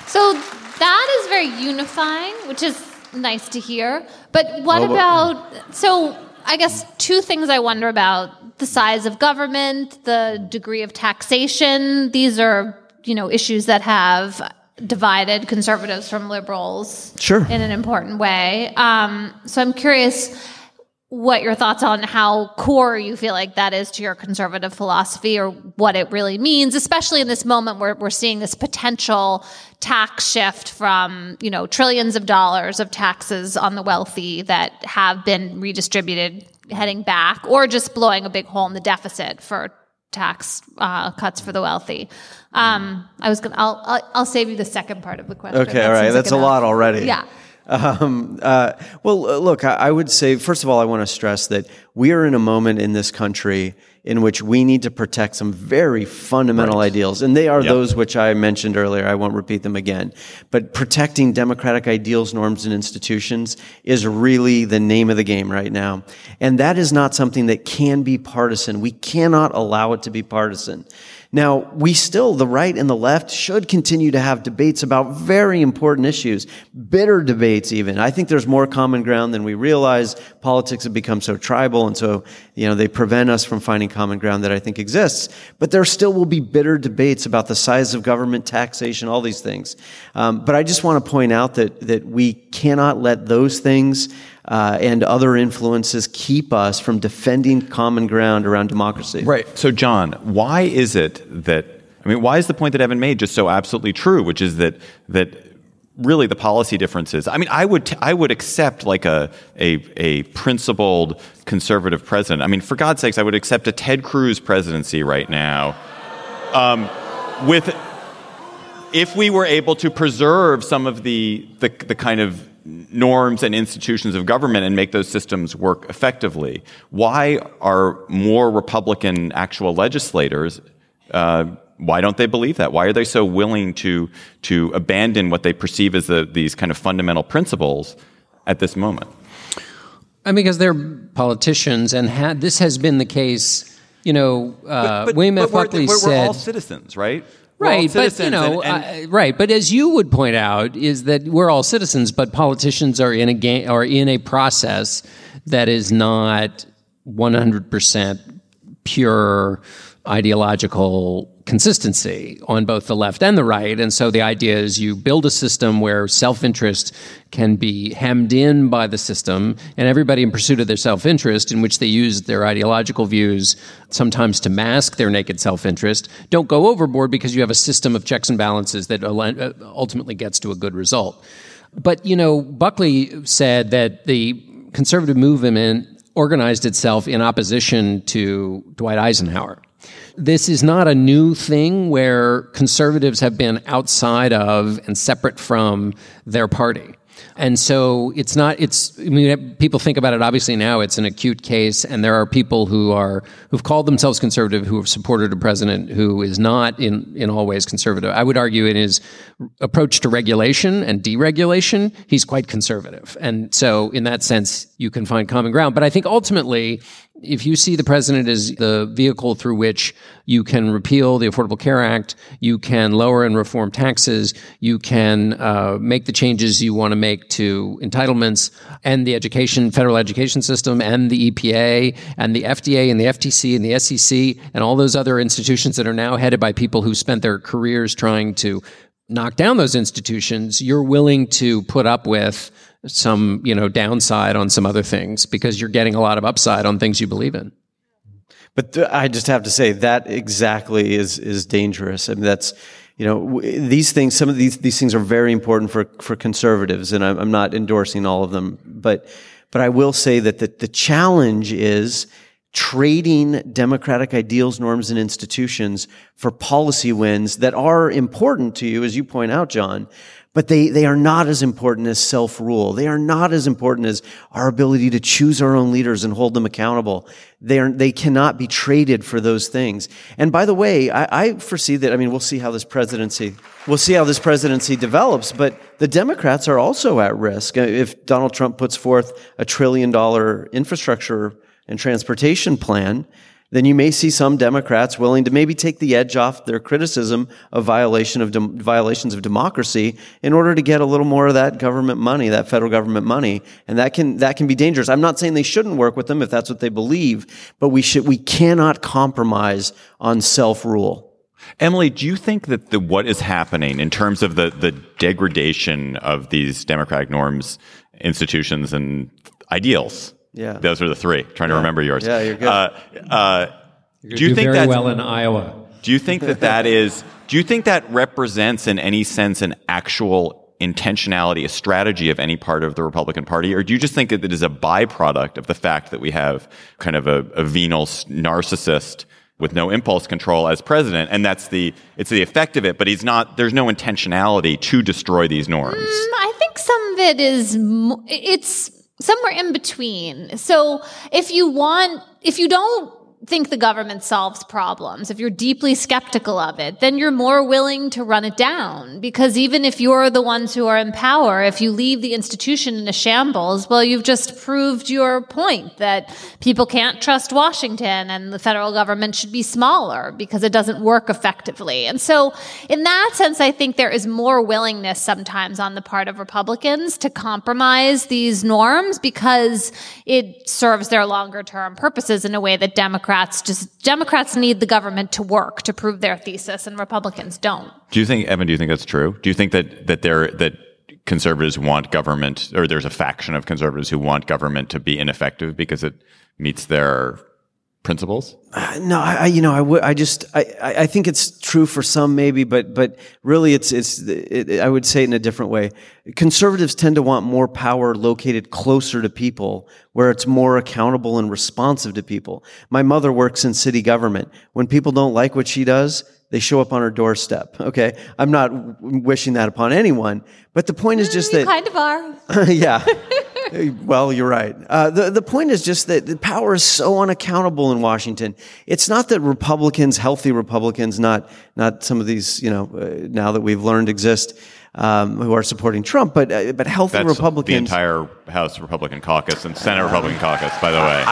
So that is very unifying, which is nice to hear. But what about so I guess two things I wonder about the size of government, the degree of taxation. These are, you know, issues that have divided conservatives from liberals Sure. in an important way. Um, so I'm curious what your thoughts on how core you feel like that is to your conservative philosophy or what it really means, especially in this moment where we're seeing this potential tax shift from, you know, trillions of dollars of taxes on the wealthy that have been redistributed heading back or just blowing a big hole in the deficit for tax uh, cuts for the wealthy. Um, I was gonna, I'll, I'll, I'll save you the second part of the question. Okay, That all right. like That's a lot already. Yeah. Um, uh, well, uh, look, I, I would say, first of all, I want to stress that we are in a moment in this country in which we need to protect some very fundamental ideals. And they are Yep. those which I mentioned earlier. I won't repeat them again. But protecting democratic ideals, norms, and institutions is really the name of the game right now. And that is not something that can be partisan. We cannot allow it to be partisan. Now, we still, the right and the left, should continue to have debates about very important issues, bitter debates even. I think there's more common ground than we realize. Politics have become so tribal, and so, you know, they prevent us from finding common ground that I think exists. But there still will be bitter debates about the size of government, taxation, all these things. Um, but I just want to point out that, that we cannot let those things uh, and other influences keep us from defending common ground around democracy. Right. So, John, why is it that I mean, why is the point that Evan made just so absolutely true? Which is that that really the policy differences. I mean, I would t- I would accept like a a a principled conservative president. I mean, for God's sakes, I would accept a Ted Cruz presidency right now. um, with if we were able to preserve some of the, the, the kind of norms and institutions of government and make those systems work effectively, why are more Republican actual legislators? Uh, why don't they believe that? Why are they so willing to to abandon what they perceive as the, these kind of fundamental principles at this moment? I mean, because they're politicians, and had, this has been the case. You know, uh, William F. Buckley we're, said, we're all citizens, right? Right, but you know, and- and- uh, right. But as you would point out, is that we're all citizens, but politicians are in a game or in a process that is not one hundred percent pure ideological consistency on both the left and the right. And so the idea is you build a system where self interest can be hemmed in by the system, and everybody in pursuit of their self interest, in which they use their ideological views sometimes to mask their naked self interest, don't go overboard because you have a system of checks and balances that uh, ultimately gets to a good result. But, you know, Buckley said that the conservative movement organized itself in opposition to Dwight Eisenhower. This is not a new thing where conservatives have been outside of and separate from their party. And so it's not, it's, I mean, people think about it obviously now, it's an acute case, and there are people who are, who've called themselves conservative who have supported a president who is not in, in all ways conservative. I would argue in his approach to regulation and deregulation, he's quite conservative. And so in that sense, you can find common ground. But I think ultimately, if you see the president as the vehicle through which you can repeal the Affordable Care Act, you can lower and reform taxes, you can uh, make the changes you want to make to entitlements and the education, federal education system, and the EPA, and the FDA, and the FTC, and the SEC, and all those other institutions that are now headed by people who spent their careers trying to knock down those institutions, you're willing to put up with some, you know, downside on some other things because you're getting a lot of upside on things you believe in. But th- I just have to say that exactly is is dangerous. I mean, that's you know these things. Some of these these things are very important for for conservatives, and I'm, I'm not endorsing all of them. But but I will say that the, the challenge is trading democratic ideals, norms, and institutions for policy wins that are important to you, as you point out, John. But they, they are not as important as self-rule. They are not as important as our ability to choose our own leaders and hold them accountable. They are, they cannot be traded for those things. And by the way, I, I foresee that, I mean, we'll see how this presidency, we'll see how this presidency develops, but the Democrats are also at risk. If Donald Trump puts forth a trillion dollar infrastructure and transportation plan, then you may see some Democrats willing to maybe take the edge off their criticism of violation of dem- violations of democracy in order to get a little more of that government money, that federal government money, and that can that can be dangerous. I'm not saying they shouldn't work with them if that's what they believe, but we should we cannot compromise on self rule. Emily, do you think that the what is happening in terms of the the degradation of these democratic norms, institutions, and ideals? Yeah. those are the three. Trying to remember yours. Yeah, you're good. Uh, uh, do you do think very that's well in Iowa? Do you think that that is? Do you think that represents, in any sense, an actual intentionality, a strategy of any part of the Republican Party, or do you just think that it is a byproduct of the fact that we have kind of a, a venal narcissist with no impulse control as president, and that's the it's the effect of it, but he's not. There's no intentionality to destroy these norms. I think some of it is it's somewhere in between. So if you want if you don't think the government solves problems, if you're deeply skeptical of it, then you're more willing to run it down. Because even if you're the ones who are in power, if you leave the institution in a shambles, well, you've just proved your point that people can't trust Washington and the federal government should be smaller because it doesn't work effectively. And so in that sense, I think there is more willingness sometimes on the part of Republicans to compromise these norms because it serves their longer term purposes in a way that Democrats just Democrats need the government to work to prove their thesis and Republicans don't. Do you think, Evan? Do you think that's true? Do you think that that there that conservatives want government, or there's a faction of conservatives who want government to be ineffective because it meets their principles? Uh, no, I, I- you know, I would, I just, I, I I think it's true for some maybe, but, but really it's, it's, it, I would say it in a different way. Conservatives tend to want more power located closer to people where it's more accountable and responsive to people. My mother works in city government. When people don't like what she does, they show up on her doorstep. Okay. I'm not w- wishing that upon anyone, but the point is just mm, you that, kind of are. yeah. well, you're right. Uh, the, the point is just that the power is so unaccountable in Washington. It's not that Republicans, healthy Republicans, not, not some of these, you know, uh, now that we've learned exist, um, who are supporting Trump, but, uh, but healthy That's Republicans. the entire House Republican caucus and Senate Republican caucus, by the way.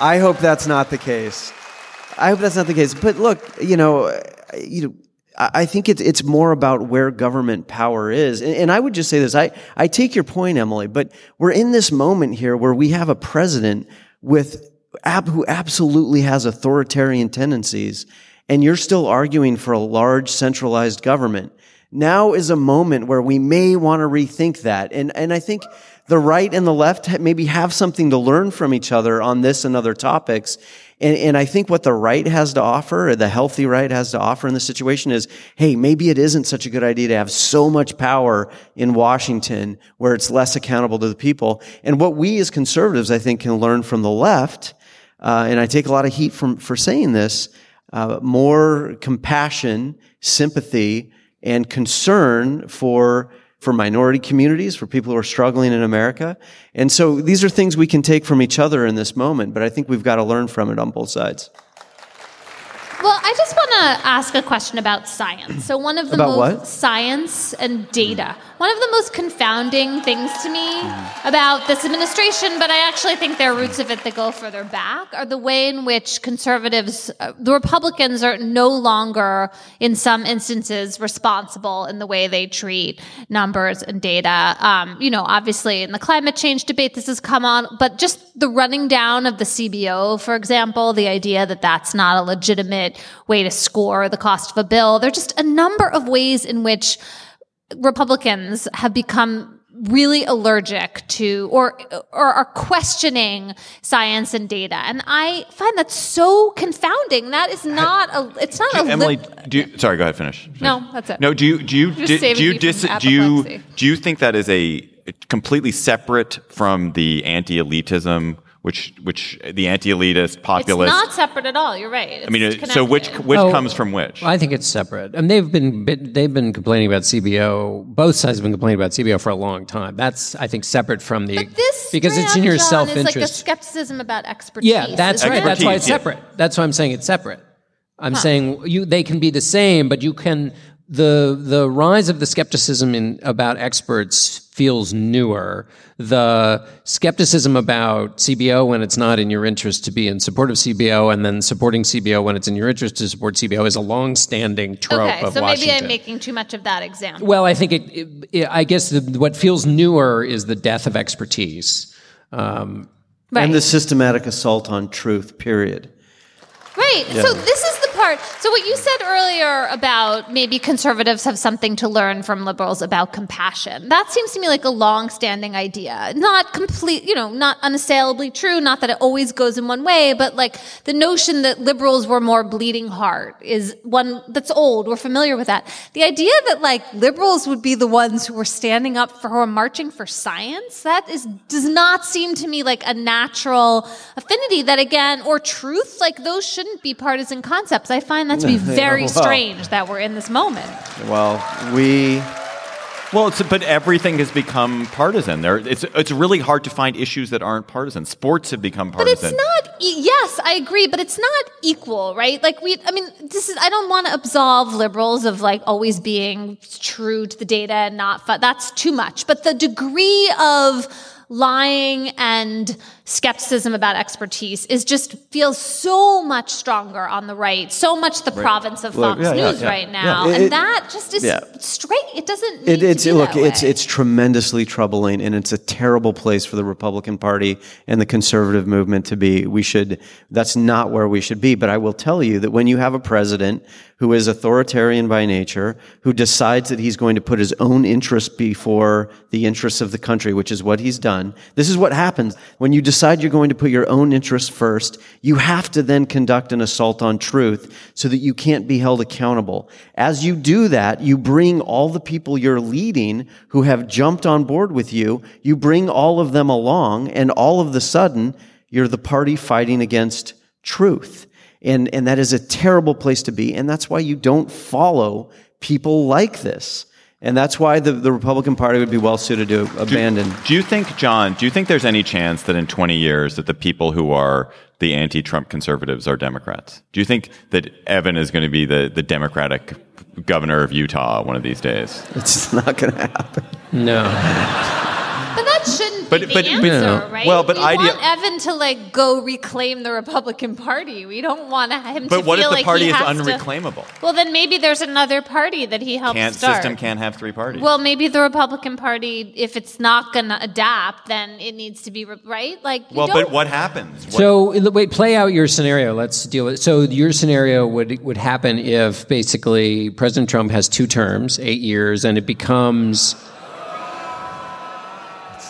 I hope that's not the case. I hope that's not the case. But look, you know, uh, you know, I think it's it's more about where government power is. And, and I would just say this: I I take your point, Emily, but we're in this moment here where we have a president with who absolutely has authoritarian tendencies, and you're still arguing for a large centralized government. Now is a moment where we may want to rethink that. And, and I think the right and the left maybe have something to learn from each other on this and other topics. And, and I think what the right has to offer, or the healthy right has to offer in this situation is, hey, maybe it isn't such a good idea to have so much power in Washington where it's less accountable to the people. And what we as conservatives, I think, can learn from the left, uh, and I take a lot of heat from, for saying this, uh, more compassion, sympathy, and concern for for minority communities, for people who are struggling in America. And so these are things we can take from each other in this moment, but I think we've got to learn from it on both sides. Well, I just want to ask a question about science. So, one of the About most what? science and data. One of the most confounding things to me about this administration, but I actually think there are roots of it that go further back, are the way in which conservatives, uh, the Republicans, are no longer, in some instances, responsible in the way they treat numbers and data. Um, you know, obviously, in the climate change debate, this has come on, but just the running down of the CBO, for example, the idea that that's not a legitimate way to score the cost of a bill. There are just a number of ways in which Republicans have become really allergic to or or are questioning science and data and i find that so confounding that is not a it's not a li- Emily, do you, sorry, go ahead, finish. No, that's it. No, do you do you do, do you you dis, do you do you think that is a completely separate from the anti-elitism, which which the anti-elitist populist. it's not separate at all you're right I mean, It's so which which Oh, comes from which? I think it's separate, and they've been they've been complaining about CBO. Both sides have been complaining about CBO for a long time. That's I think separate from the but this because it's in your John, self is like a skepticism about expertise Yeah, that's isn't right. it? That's why it's Expertise, yeah. separate. That's why I'm saying it's separate. I'm saying you they can be the same, but you can the the rise of the skepticism in about experts feels newer. The skepticism about CBO when it's not in your interest to be in support of CBO, and then supporting CBO when it's in your interest to support CBO is a long-standing trope okay of so maybe i'm making too much of that example Well, I think it. it, it I guess the, what feels newer is the death of expertise. Um, right And the systematic assault on truth, period. Right. So this is the part. So what you said earlier about maybe conservatives have something to learn from liberals about compassion. That seems to me like a long-standing idea. Not complete, you know, not unassailably true, not that it always goes in one way, but like the notion that liberals were more bleeding heart is one that's old. We're familiar with that. The idea that like liberals would be the ones who were standing up for who are marching for science, that is does not seem to me like a natural affinity that again or truth, like those shouldn't be partisan concepts. I find that to be very Well. strange that we're in this moment. Well, we Well, it's, but everything has become partisan. There, it's it's really hard to find issues that aren't partisan. Sports have become partisan. But it's not. Yes, I agree, but it's not equal, right? Like we. I mean, this is. I don't want to absolve liberals of like always being true to the data and not. That's too much. But the degree of lying and skepticism about expertise is just feels so much stronger on the right, so much the province of Fox yeah, yeah, News yeah, right now, yeah. It- and it- that just is yeah. straight. It doesn't. Need It, it's look, it's it's tremendously troubling, and it's a terrible place for the Republican Party and the conservative movement to be. We should. That's not where we should be. But I will tell you that when you have a president who is authoritarian by nature, who decides that he's going to put his own interests before the interests of the country, which is what he's done. This is what happens when you decide you're going to put your own interests first. You have to then conduct an assault on truth so that you can't be held accountable. As you do that, you bring all the people you're leading who have jumped on board with you, you bring all of them along, and all of the sudden, you're the party fighting against truth. And, and that is a terrible place to be. And that's why you don't follow people like this. And that's why the, the Republican Party would be well suited to abandon. Do you think, John, do you think there's any chance that in 20 years that the people who are the anti-Trump conservatives are Democrats? Do you think that Evan is going to be the, the Democratic governor of Utah one of these days? It's not going to happen. No. But that shouldn't But- be the but- answer, no. right? Well, but we idea- want Evan to like go reclaim the Republican Party. We don't want him But to what if the like party he is has to- unreclaimable? Well, then maybe there's another party that he helps Can't start. system can't have three parties. Well, maybe the Republican Party, if it's not going to adapt, then it needs to be re- right. Like, you well, but don't- what happens? What- So wait, play out your scenario. Let's deal with. So your scenario would would happen if basically President Trump has two terms, eight years, and it becomes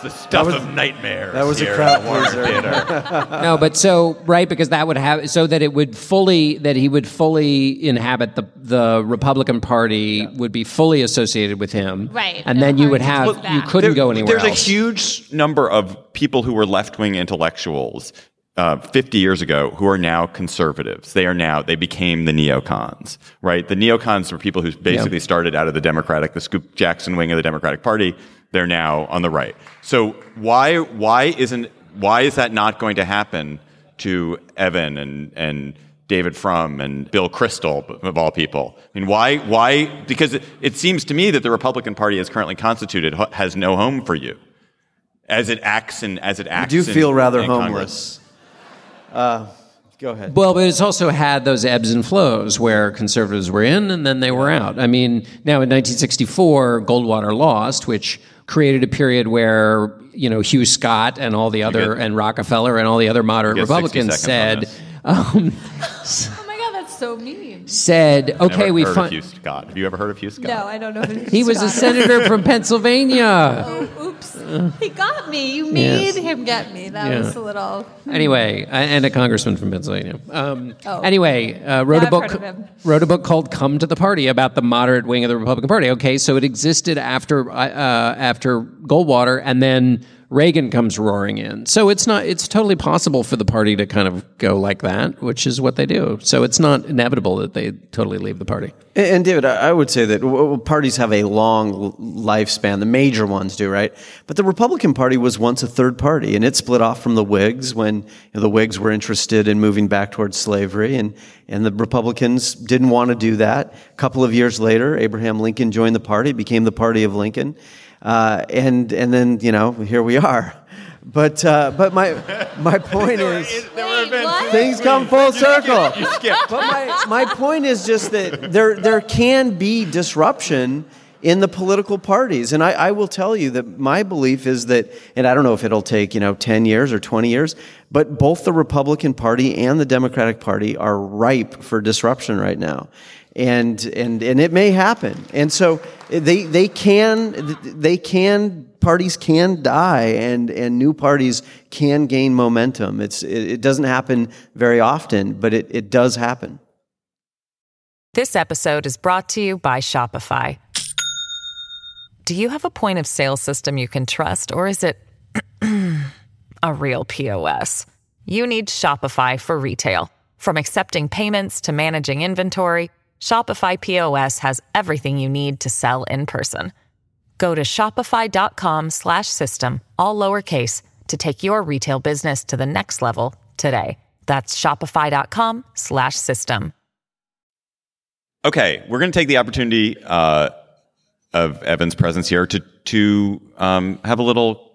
it's the stuff of nightmares. that was a crowd at pleaser. Theater. no, but so right because that would have so that it would fully that he would fully inhabit the the Republican Party would be fully associated with him, Right, And and then you would have keep you couldn't There- go anywhere There's else. a huge number of people who were left wing intellectuals uh, 50 years ago who are now conservatives. They are now, they became the neocons, right? The neocons were people who basically started out of the Democratic, the Scoop Jackson wing of the Democratic Party. They're now on the right. So why, why isn't, why is that not going to happen to Evan and, and David Frum and Bill Kristol, of all people. I mean, why? Why? Because it, it seems to me that the Republican Party, as currently constituted, has no home for you, as it acts and as it acts. I acts. do in- feel rather in homeless. Uh, go ahead. Well, but it's also had those ebbs and flows where conservatives were in and then they were out. I mean, now in 1964, Goldwater lost, which created a period where you know Hugh Scott and all the other get- and Rockefeller and all the other moderate You get 60 Republicans said um, oh my God, that's so mean. Said Never okay, we heard of find Hugh Scott. Have you ever heard of Hugh Scott? No, I don't know who he was a senator from Pennsylvania. Oh, oops. He got me. You Yes. made him get me. That Yeah. was a little. Anyway, and a congressman from Pennsylvania. Um, Oh. Anyway, uh, wrote Yeah, a I've book. heard of him. Wrote a book called "Come to the Party" about the moderate wing of the Republican Party. Okay, so it existed after uh, uh, after Goldwater, and then Reagan comes roaring in. So it's not. It's totally possible for the party to kind of go like that, which is what they do. So it's not inevitable that they totally leave the party. And, and David, I would say that parties have a long lifespan. The major ones do, right? But the Republican Party was once a third party, and it split off from the Whigs when you know, the Whigs were interested in moving back towards slavery, and and the Republicans didn't want to do that. A couple of years later, Abraham Lincoln joined the party, became the party of Lincoln, uh, and and then you know here we are. But uh, but my my point is. Wait, what? Things come full circle. You skipped. But my, my point is just that there, there can be disruption in the political parties. And I, I will tell you that my belief is that, and I don't know if it'll take, you know, 10 years or 20 years, but both the Republican Party and the Democratic Party are ripe for disruption right now. And, and, and it may happen. And so they, they can, they can, parties can die and, and new parties can gain momentum. It's, it, it doesn't happen very often, but it, it does happen. This episode is brought to you by Shopify. Do you have a point of sale system you can trust, or is it a real POS? You need Shopify for retail. From accepting payments to managing inventory, Shopify POS has everything you need to sell in person. Go to shopify.com slash system, all lowercase, to take your retail business to the next level today. That's shopify.com slash system. Okay, we're going to take the opportunity uh, of Evan's presence here to to um, have a little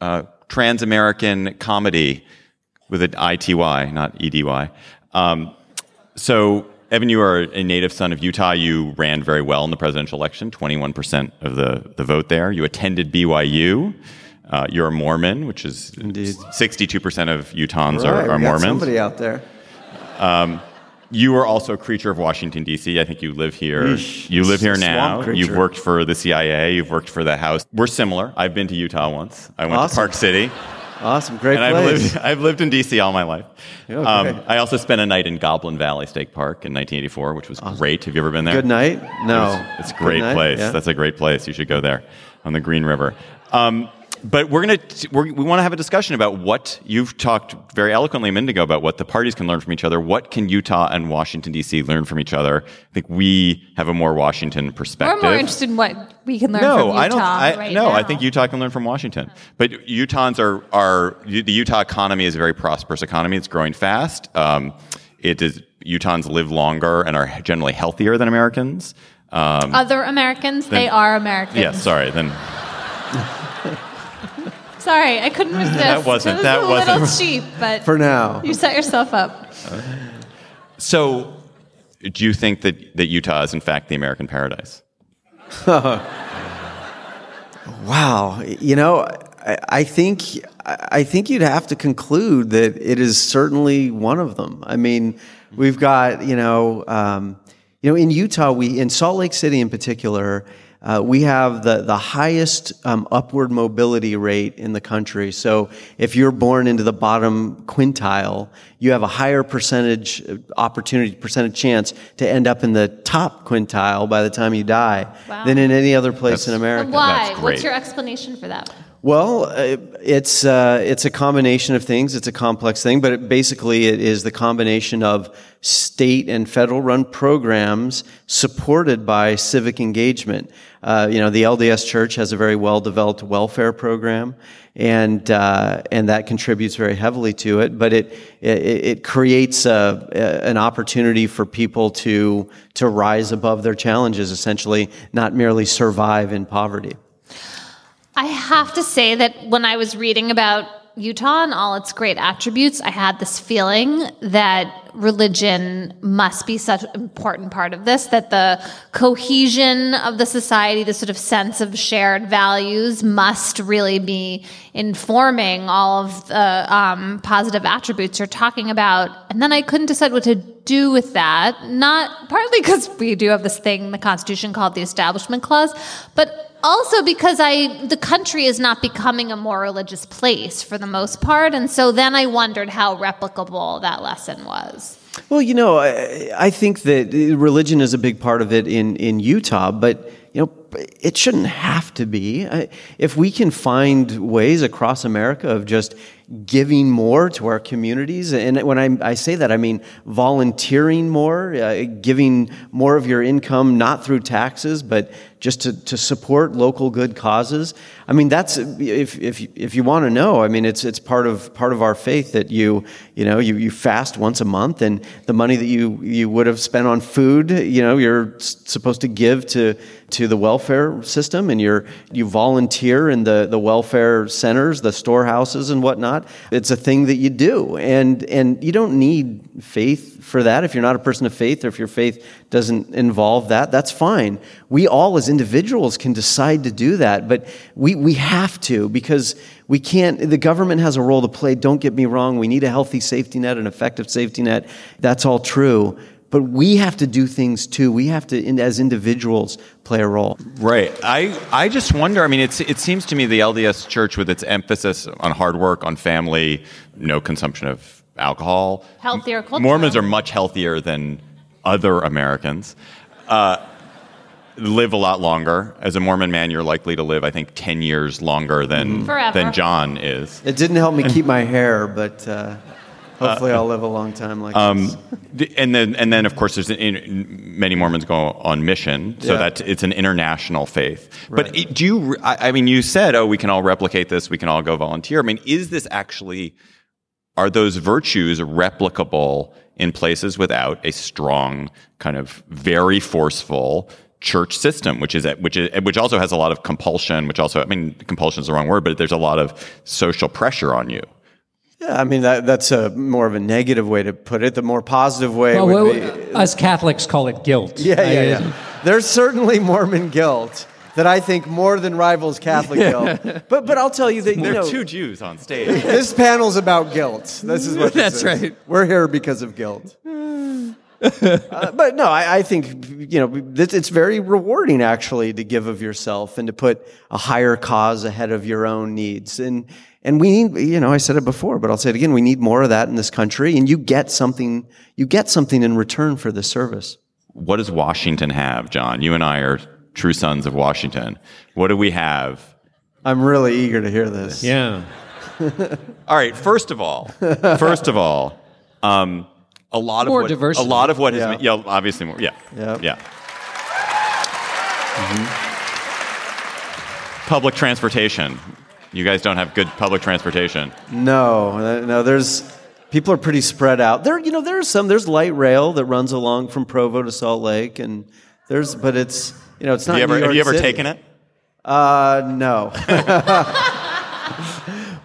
uh, trans-American comedy with an ITY, not EDY. Um, so, Evan, you are a native son of Utah. You ran very well in the presidential election, 21% of the, the vote there. You attended BYU. Uh, you're a Mormon, which is Indeed. 62% of Utahns Right, are, are we got Mormons. somebody out there. You are also a creature of Washington D.C. I think you live here. Yeesh. you live here now. creature. You've worked for the CIA. You've worked for the House. We're similar. I've been to Utah once. I went to Park City, Awesome, great and I've place. lived. I've lived in D.C. all my life. Yeah, um. I also spent a night in Goblin Valley State Park in 1984, which was great. Have you ever been there? Good night. No, It's, it's a great night, place. yeah. That's a great place. You should go there on the Green River. Um, but we're going to we're, we want to have a discussion about what you've talked very eloquently a minute ago about what the parties can learn from each other. What can Utah and Washington D.C. learn from each other? I think we have a more Washington perspective. We're more interested in what we can learn no, from Utah I don't. I, right no, now. I think Utah can learn from Washington. But Utahns are are the Utah economy is a very prosperous economy. It's growing fast. Um, it is Utahns live longer and are generally healthier than Americans. Um, Other Americans, they are Americans. yeah, sorry. Then Sorry, I couldn't resist. That wasn't- It was that a wasn't- cheap, but For now. you set yourself up. so, do you think that that Utah is in fact the American paradise? Wow, you know, I, I think I think you'd have to conclude that it is certainly one of them. I mean, we've got you know, um, you know, in Utah, we in Salt Lake City in particular. Uh, we have the, the highest um, upward mobility rate in the country. So if you're born into the bottom quintile, you have a higher percentage uh, opportunity, percentage chance to end up in the top quintile by the time you die Wow. than in any other place in America. Why? That's What's your explanation for that? Well, uh, it's uh, it's a combination of things. It's a complex thing, but it, basically, it is the combination of state and federal run programs supported by civic engagement. Uh, you know, the LDS Church has a very well developed welfare program, and uh, and that contributes very heavily to it. But it it, it creates a, a- an opportunity for people to to rise above their challenges, essentially, not merely survive in poverty. I have to say that when I was reading about Utah and all its great attributes, I had this feeling that religion must be such an important part of this, that the cohesion of the society, the sort of sense of shared values must really be informing all of the um, positive attributes you're talking about. And then I couldn't decide what to do with that, not partly because we do have this thing in the Constitution called the Establishment Clause, but also because I the country is not becoming a more religious place for the most part, and so then I wondered how replicable that lesson was. Well, you know, I, I think that religion is a big part of it in, in Utah, but you know, it shouldn't have to be. If we can find ways across America of just giving more to our communities, and when I, I say that, I mean volunteering more, uh, giving more of your income not through taxes, but just to, to support local good causes. I mean, that's if if if you want to know. I mean, it's it's part of part of our faith that you you know you, you fast once a month, and the money that you you would have spent on food, you know, you're supposed to give to to the welfare system, and you're you volunteer in the the welfare centers, the storehouses, and whatnot. It's a thing that you do, and and you don't need faith for that. If you're not a person of faith, or if your faith doesn't involve that, that's fine. We all as individuals can decide to do that, but we, we have to because we can't, the government has a role to play. Don't get me wrong. We need a healthy safety net, an effective safety net. That's all true. But we have to do things too. We have to, as individuals, play a role. Right. I, I just wonder. I mean, it's, it seems to me the LDS Church, with its emphasis on hard work, on family, no consumption of alcohol, Healthier culture. Mormons are much healthier than other Americans. Uh, live a lot longer. As a Mormon man, you're likely to live, I think, ten years longer than Forever. than John is. It didn't help me keep my hair, but uh, hopefully I'll live a long time like Um, this. and then, and then, of course, there's in, many Mormons go on mission, so Yeah. that it's an international faith. But it- do you? I, I mean, you said, "Oh, we can all replicate this. We can all go volunteer." I mean, is this actually? Are those virtues replicable in places without a strong, kind of very forceful church system, which is which is which also has a lot of compulsion, which also I mean, compulsion is the wrong word, but there's a lot of social pressure on you. Yeah, I mean, that, that's a more of a negative way to put it. The more positive way Well, would well, be. us Catholics call it guilt. Yeah, yeah, I- yeah. There's certainly Mormon guilt that I think more than rivals Catholic guilt. But but I'll tell you that you There know are two Jews on stage. this panel's about guilt. This is what this That's is. right. We're here because of guilt. Uh, but no, I, I think you know it's it's very rewarding actually to give of yourself and to put a higher cause ahead of your own needs. And and we need you know I said it before, but I'll say it again. We need more of that in this country, and you get something you get something in return for the service. what does Washington have, John? You and I are true sons of Washington. What do we have I'm really eager to hear this. Yeah. All right. First of all, first of all, um, a lot More of what, diversity. a lot of what has Yeah. been, yeah, obviously more, yeah, Yep. yeah. Public transportation. You guys don't have good public transportation. No, uh, no. There's people are pretty spread out. There, you know, there's some. There's light rail that runs along from Provo to Salt Lake, and there's, but it's you know, it's not. Have you ever, New have you ever City. taken it? Uh, no.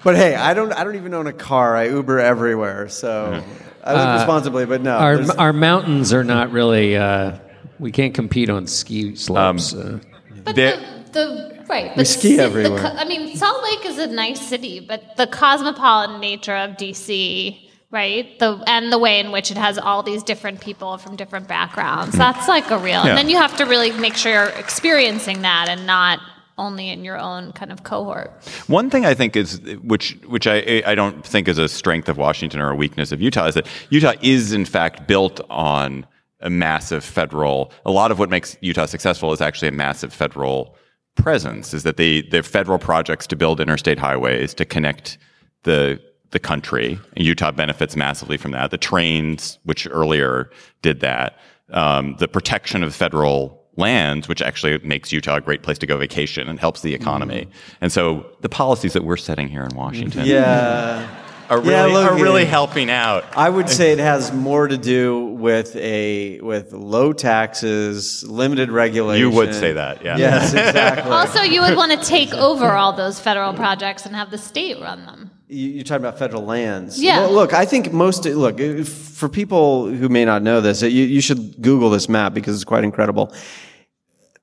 but hey, I don't. I don't even own a car. I Uber everywhere, so I live responsibly. But no, Our, there's- our mountains are not really, uh, we can't compete on ski slopes. uh. But the, the right, We the ski the everywhere. co- I mean, Salt Lake is a nice city, but the cosmopolitan nature of DC, right? The and the way in which it has all these different people from different backgrounds. Hmm. That's like a real. Yeah. And then you have to really make sure you're experiencing that and not only in your own kind of cohort. One thing I think is, which which I I don't think is a strength of Washington or a weakness of Utah, is that Utah is in fact built on a massive federal. A lot of what makes Utah successful is actually a massive federal presence. Is that they they're federal projects to build interstate highways to connect the the country. And Utah benefits massively from that. The trains, which earlier did that, um, the protection of federal lands, which actually makes Utah a great place to go vacation and helps the economy. And so the policies that we're setting here in Washington yeah. Are really, Yeah, look, are really helping out. I would say it has more to do with a with low taxes, limited regulation. You would say that, yeah. Yes, exactly. Also, you would want to take over all those federal projects and have the state run them. You- You're talking about federal lands. Yeah. Well, look, I think most look for people who may not know this, you, you should Google this map because it's quite incredible.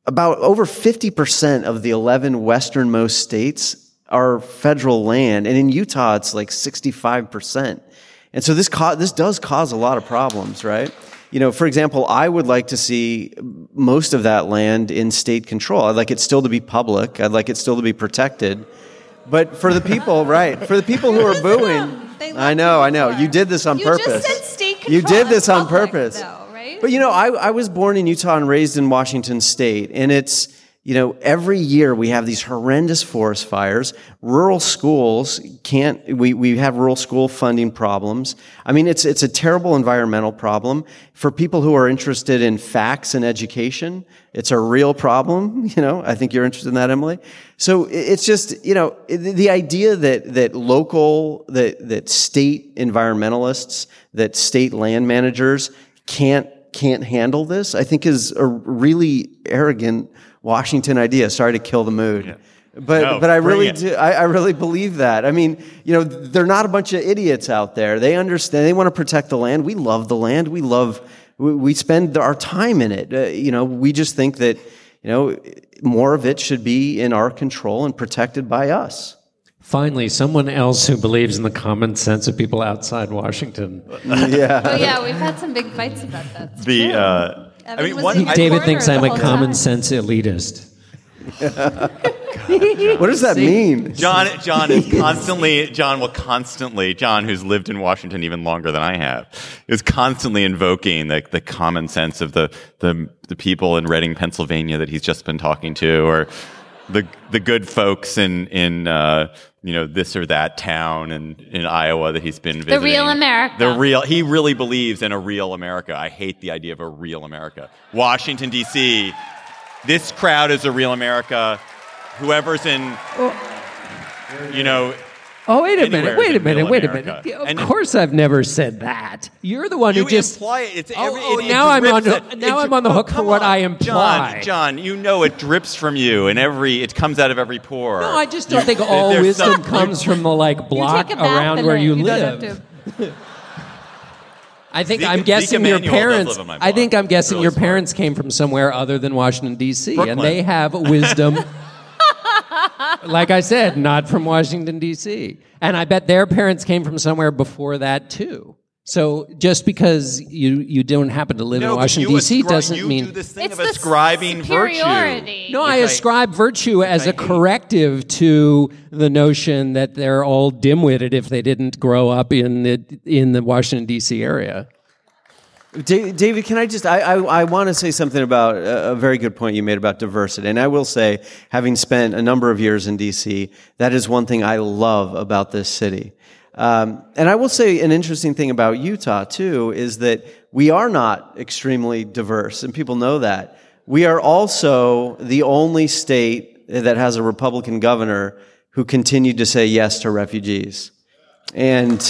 About over 50% of the 11 westernmost states are federal land, and in Utah, it's like 65%. And so this co- this does cause a lot of problems, right? You know, for example, I would like to see most of that land in state control. I'd like it still to be public. I'd like it still to be protected. But for the people, right? For the people who are booing, I know, I know. You did this on You purpose. just said state You did this on public, purpose. though, right? But you know, I, I was born in Utah and raised in Washington State, and it's you know every year we have these horrendous forest fires. Rural schools can't. We we have rural school funding problems. I mean, it's it's a terrible environmental problem for people who are interested in facts and education. It's a real problem. You know, I think you're interested in that, Emily. So it's just you know the idea that that local that that state environmentalists that state land managers can't can't handle this, I think is a really arrogant Washington idea. Sorry to kill the mood. But No, but I really it. do I, I really believe that. I mean, you know, they're not a bunch of idiots out there. They understand they want to protect the land. We love the land. We love we, we spend our time in it. Uh, you know, we just think that, you know, more of it should be in our control and protected by us. Finally, someone else who believes in the common sense of people outside Washington. Yeah. Oh yeah, we've had some big fights about that. It's The true. Uh, I mean, was one, in David corner thinks I'm a whole common time. sense elitist. What does that mean? John, John is constantly, John will constantly, John, who's lived in Washington even longer than I have, is constantly invoking the, the common sense of the, the, the people in Reading, Pennsylvania that he's just been talking to, or the, the good folks in, in, uh, you know, this or that town in, in Iowa that he's been visiting. The real America. The real, he really believes in a real America. I hate the idea of a real America. Washington, D.C., this crowd is a real America. Whoever's in, you know, Oh, wait a minute, wait a minute, real wait a minute. Of And- course, I've never said that. You're the one you who just. imply it. It's Oh, every, oh, it- it now I'm on the- it- now it- I'm on the oh, hook for what on. I imply. John, John, you know it drips from you, and every it comes out of every pore. No, I just don't You- think all wisdom some- comes from the like block take a bath around where it. you, live. I think Zeke- I'm guessing your parents. live on my I think. I'm guessing Really your smart. parents came from somewhere other than Washington D.C. Brooklyn. and they have wisdom. like I said, not from Washington D.C. And I bet their parents came from somewhere before that too. So just because you you don't happen to live No, in Washington D.C. ascri- doesn't you mean do this thing It's of ascribing virtue. superiority. No, Which I I- ascribe virtue as I a hate. corrective to the notion that they're all dim-witted if they didn't grow up in the in the Washington D.C. area. Da- David, can I just, I, I, I want to say something about a, a very good point you made about diversity. And I will say, having spent a number of years in DC, that is one thing I love about this city. Um, and I will say an interesting thing about Utah too is that we are not extremely diverse, and people know that. We are also the only state that has a Republican governor who continued to say yes to refugees. And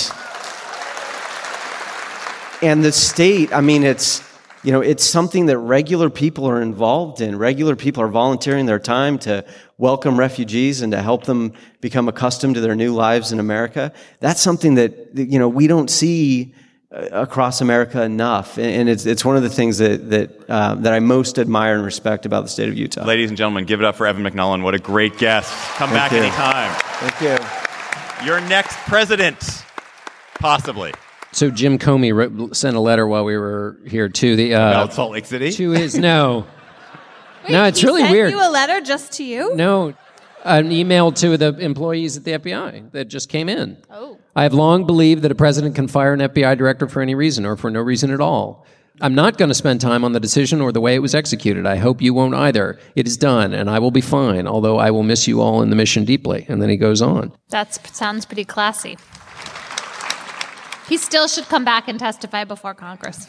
and the state, I mean, it's, you know, it's something that regular people are involved in. Regular people are volunteering their time to welcome refugees and to help them become accustomed to their new lives in America. That's something that, you know, we don't see uh, across America enough. And it's, it's one of the things that, that, uh, that I most admire and respect about the state of Utah. Ladies and gentlemen, give it up for Evan McMullin. What a great guest. Come Thank back you. anytime. Thank you. Your next president, possibly. So Jim Comey wrote, sent a letter while we were here to the uh, About Salt Lake City? to his no Wait, no it's he really sent weird You a letter just to you? no an email to the employees at the FBI that just came in. Oh. I have long believed that a president can fire an FBI director for any reason or for no reason at all. I'm not going to spend time on the decision or the way it was executed. I hope you won't either. It is done, and I will be fine, although I will miss you all in the mission deeply. And then he goes on. That sounds pretty classy. He still should come back and testify before Congress.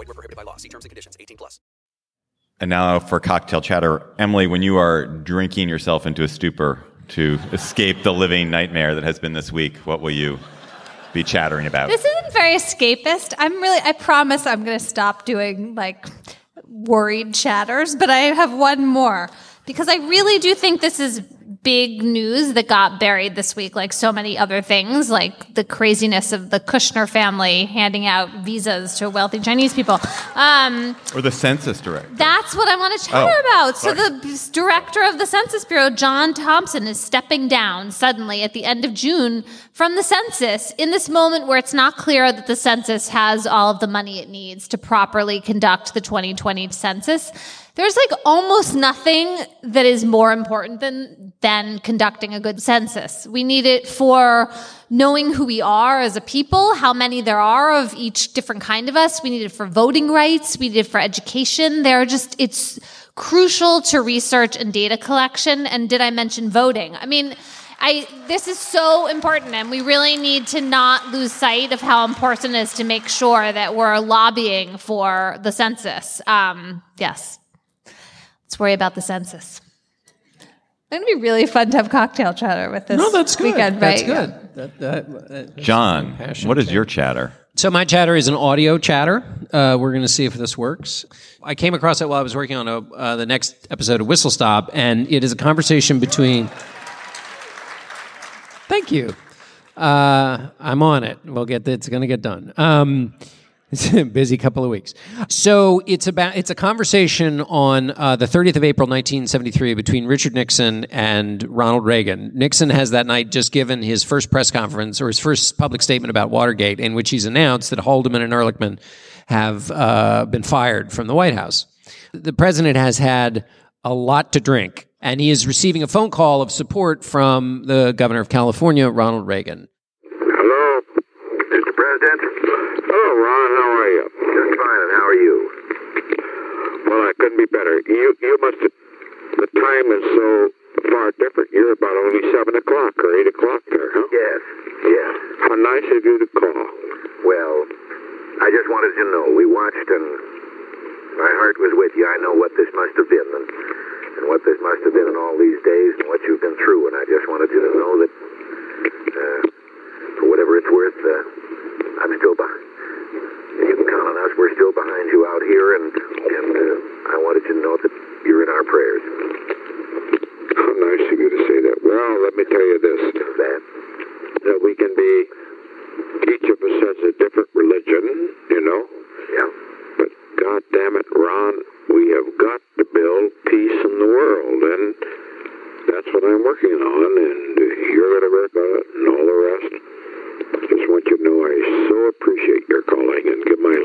Void were prohibited by law. See terms and conditions. 18 plus. And now for cocktail chatter. Emily, when you are drinking yourself into a stupor to escape the living nightmare that has been this week, what will you be chattering about? This isn't very escapist. I'm really, I promise I'm going to stop doing like worried chatters, but I have one more Because I really do think this is big news that got buried this week, like so many other things, like the craziness of the Kushner family handing out visas to wealthy Chinese people. Um, or the census director. That's what I want to chatter Oh, about. So sorry. the director of the Census Bureau, John Thompson, is stepping down suddenly at the end of June from the census in this moment where it's not clear that the census has all of the money it needs to properly conduct the 2020 census. There's like almost nothing that is more important than than conducting a good census. We need it for knowing who we are as a people, how many there are of each different kind of us. We need it for voting rights. We need it for education. There are just, it's crucial to research and data collection. And did I mention voting? I mean, I, this is so important, and we really need to not lose sight of how important it is to make sure that we're lobbying for the census. Um, yes. Let's worry about the census. It's going to be really fun to have cocktail chatter with this No, that's good. weekend, That's right? good. That- that- that- John, what is your chatter? So my chatter is an audio chatter. Uh, we're going to see if this works. I came across it while I was working on a, uh, the next episode of Whistle Stop, and it is a conversation between. Thank you. Uh, I'm on it. We'll get it's going to get done. Um, it's a busy couple of weeks. So it's about it's a conversation on uh, the 30th of April 1973 between Richard Nixon and Ronald Reagan. Nixon has that night just given his first press conference or his first public statement about Watergate, in which he's announced that Haldeman and Ehrlichman have uh, been fired from the White House. The president has had a lot to drink, and he is receiving a phone call of support from the governor of California, Ronald Reagan. Hello, Mr. President. Hello, Ron. How are you? Just fine. And how are you? Well, I couldn't be better. You you must have. The time is so far different. You're about only seven o'clock or eight o'clock there, huh? Yes. Yes. How nice of you to call. Well, I just wanted to know we watched and my heart was with you. I know what this must have been and, and what this must have been in all these days and what you've been through. And I just wanted you to know that. Uh, for whatever it's worth, uh, I'm still behind. You can count on us. We're still behind you out here, and, and uh, I wanted you to know that you're in our prayers. How nice of you to say that. Well, let me tell you this. That? That we can be, each of us has a different religion, you know? Yeah. But God damn it, Ron, we have got to build peace in the world, and that's what I'm working on, and you're going to work on it and all the rest. I just want you to know I so appreciate your calling, and give my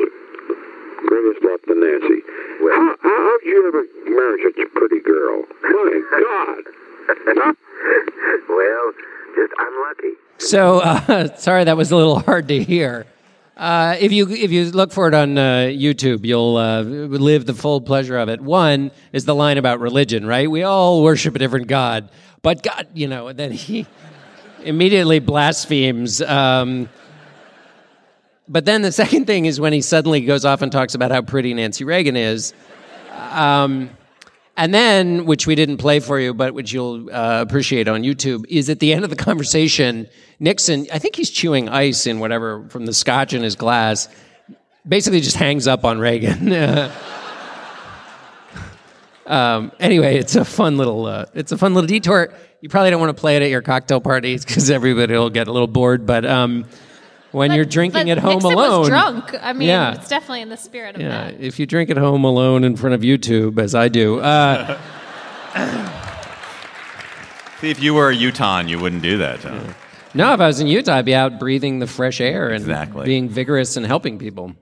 greatest love to Nancy. how, how, how'd you ever marry such a pretty girl? My God! well, just unlucky. So uh, sorry that was a little hard to hear. Uh, if you if you look for it on uh, YouTube, you'll uh, live the full pleasure of it. One is the line about religion, right? We all worship a different God, but God, you know. And then he immediately blasphemes. Um, but then the second thing is when he suddenly goes off and talks about how pretty Nancy Reagan is. Um, and then, which we didn't play for you, but which you'll uh, appreciate on YouTube, is at the end of the conversation, Nixon, I think he's chewing ice in whatever from the scotch in his glass, basically just hangs up on Reagan. um, anyway, it's a fun little, uh, it's a fun little detour. You probably don't want to play it at your cocktail parties because everybody will get a little bored. But um, when you're drinking at home Nixon alone, was drunk. I mean, Yeah. it's definitely in the spirit of yeah, that. if you drink at home alone in front of YouTube, as I do, uh, See, if you were a Utah, you wouldn't do that. John. no, if I was in Utah, I'd be out breathing the fresh air and Exactly. being vigorous and helping people.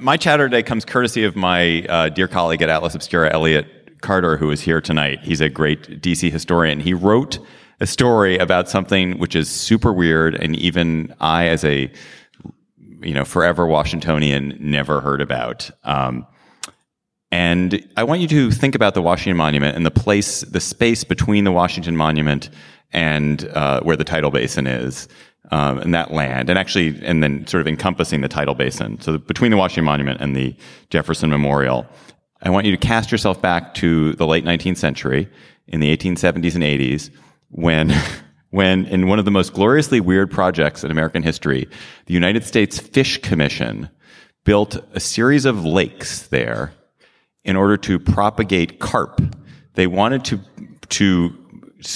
My chatter today comes courtesy of my uh, dear colleague at Atlas Obscura, Elliot Carter, who is here tonight. He's a great DC historian. He wrote a story about something which is super weird, and even I, as a you know forever Washingtonian, never heard about. Um, and I want you to think about the Washington Monument and the place, the space between the Washington Monument and uh, where the tidal basin is, um, and that land, and actually, and then sort of encompassing the tidal basin. So between the Washington Monument and the Jefferson Memorial, I want you to cast yourself back to the late 19th century, in the 1870s and 80s, when. When, in one of the most gloriously weird projects in American history, the United States Fish Commission built a series of lakes there in order to propagate carp. They wanted to to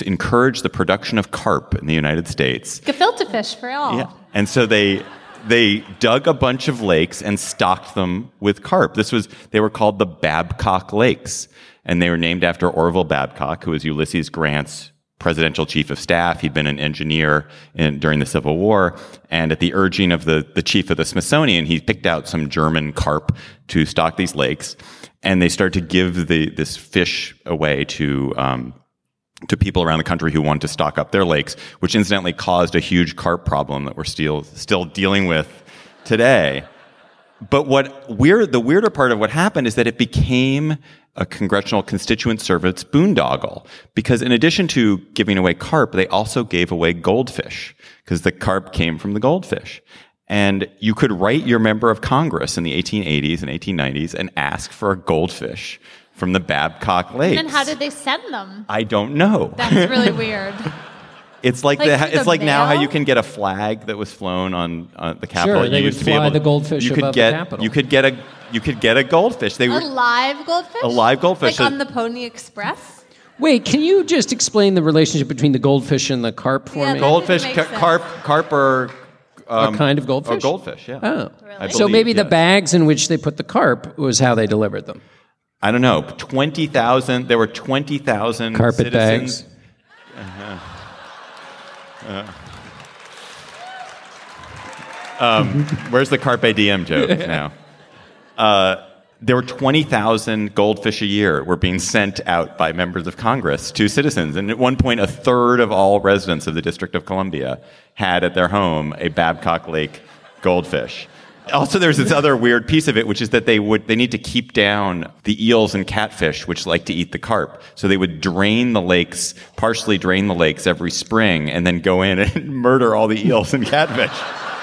encourage the production of carp in the United States. Gefilte fish for all. Yeah. And so they they dug a bunch of lakes and stocked them with carp. This was they were called the Babcock Lakes, and they were named after Orville Babcock, who was Ulysses Grant's presidential chief of staff. He'd been an engineer in, during the Civil War, and at the urging of the the chief of the Smithsonian, he picked out some German carp to stock these lakes, and they started to give the this fish away to. Um, to people around the country who want to stock up their lakes, which incidentally caused a huge carp problem that we're still still dealing with today. But what weird, the weirder part of what happened is that it became a congressional constituent service boondoggle because in addition to giving away carp, they also gave away goldfish because the carp came from the goldfish. And you could write your member of Congress in the 1880s and 1890s and ask for a goldfish from the Babcock Lakes. And then how did they send them? I don't know. That's really weird. It's like, Like the, it's the like now how you can get a flag that was flown on uh, the Capitol. Sure, they you would used to be fly able, the goldfish you could above the get, Capitol. You could get a you could get a goldfish. They A were live goldfish? a live goldfish. Like on the Pony Express? Wait, can you just explain the relationship between the goldfish and the carp for Yeah, me? goldfish, ca- carp, carp are um, a kind of goldfish? Or goldfish, yeah. Oh. I So believe, maybe the bags in which they put the carp was how they delivered them. I don't know. Twenty thousand. There were twenty thousand Carpet citizens. bags. Uh, um, where's the carpe diem joke now? Uh, there were 20,000 goldfish a year were being sent out by members of Congress to citizens. And at one point, a third of all residents of the District of Columbia had at their home a Babcock Lake goldfish. Also, there's this other weird piece of it, which is that they would they need to keep down the eels and catfish, which like to eat the carp. So they would drain the lakes, partially drain the lakes every spring, and then go in and murder all the eels and catfish.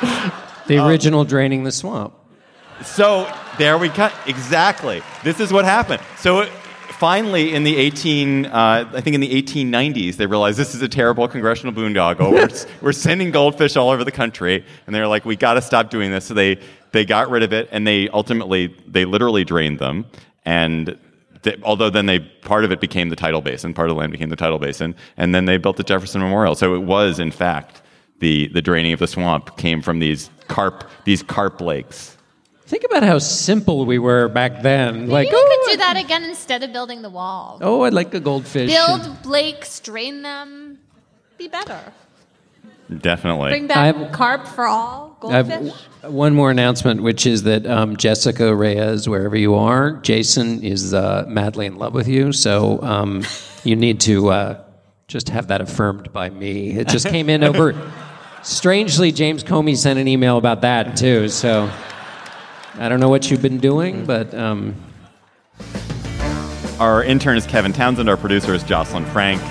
The original draining the swamp. So there we cut exactly. This is what happened. So it, finally, in the 18, uh, I think in the 1890s, they realized this is a terrible congressional boondoggle. We're, we're sending goldfish all over the country, and they're like, we got to stop doing this. So they they got rid of it, and they ultimately they literally drained them. And th- although then they part of it became the tidal basin, part of the land became the tidal basin, and then they built the Jefferson Memorial. So it was in fact the the draining of the swamp came from these carp these carp lakes. Think about how simple we were back then. like, Maybe we oh, could do that again instead of building the wall. oh, I'd like a goldfish. Build lakes, drain them, be better. Definitely. Bring back I've- carp for all, I have goldfish. w- one more announcement, which is that um, Jessica Reyes, wherever you are, Jason is uh, madly in love with you. So um, you need to uh, just have that affirmed by me. It just came in over. Strangely, James Comey sent an email about that too. So I don't know what you've been doing, but um, Our intern is Kevin Townsend. Our producer is Jocelyn Frank.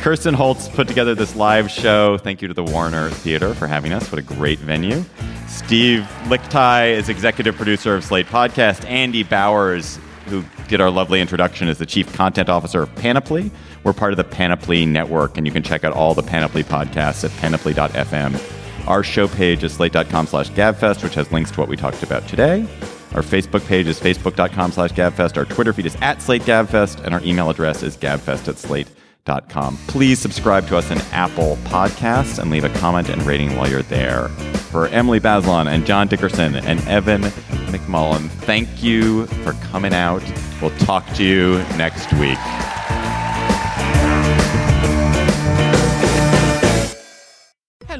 Kirsten Holtz put together this live show. Thank you to the Warner Theater for having us. What a great venue. Steve Lickteig is executive producer of Slate Podcast. Andy Bowers, who did our lovely introduction, is the chief content officer of Panoply. We're part of the Panoply Network, and you can check out all the Panoply podcasts at panoply.fm. Our show page is slate.com slash gabfest, which has links to what we talked about today. Our Facebook page is facebook.com slash gabfest. Our Twitter feed is at slate gabfest, and our email address is gabfest at slate.com. Please subscribe to us in Apple Podcasts and leave a comment and rating while you're there. For Emily Bazelon and John Dickerson and Evan McMullin, thank you for coming out. We'll talk to you next week.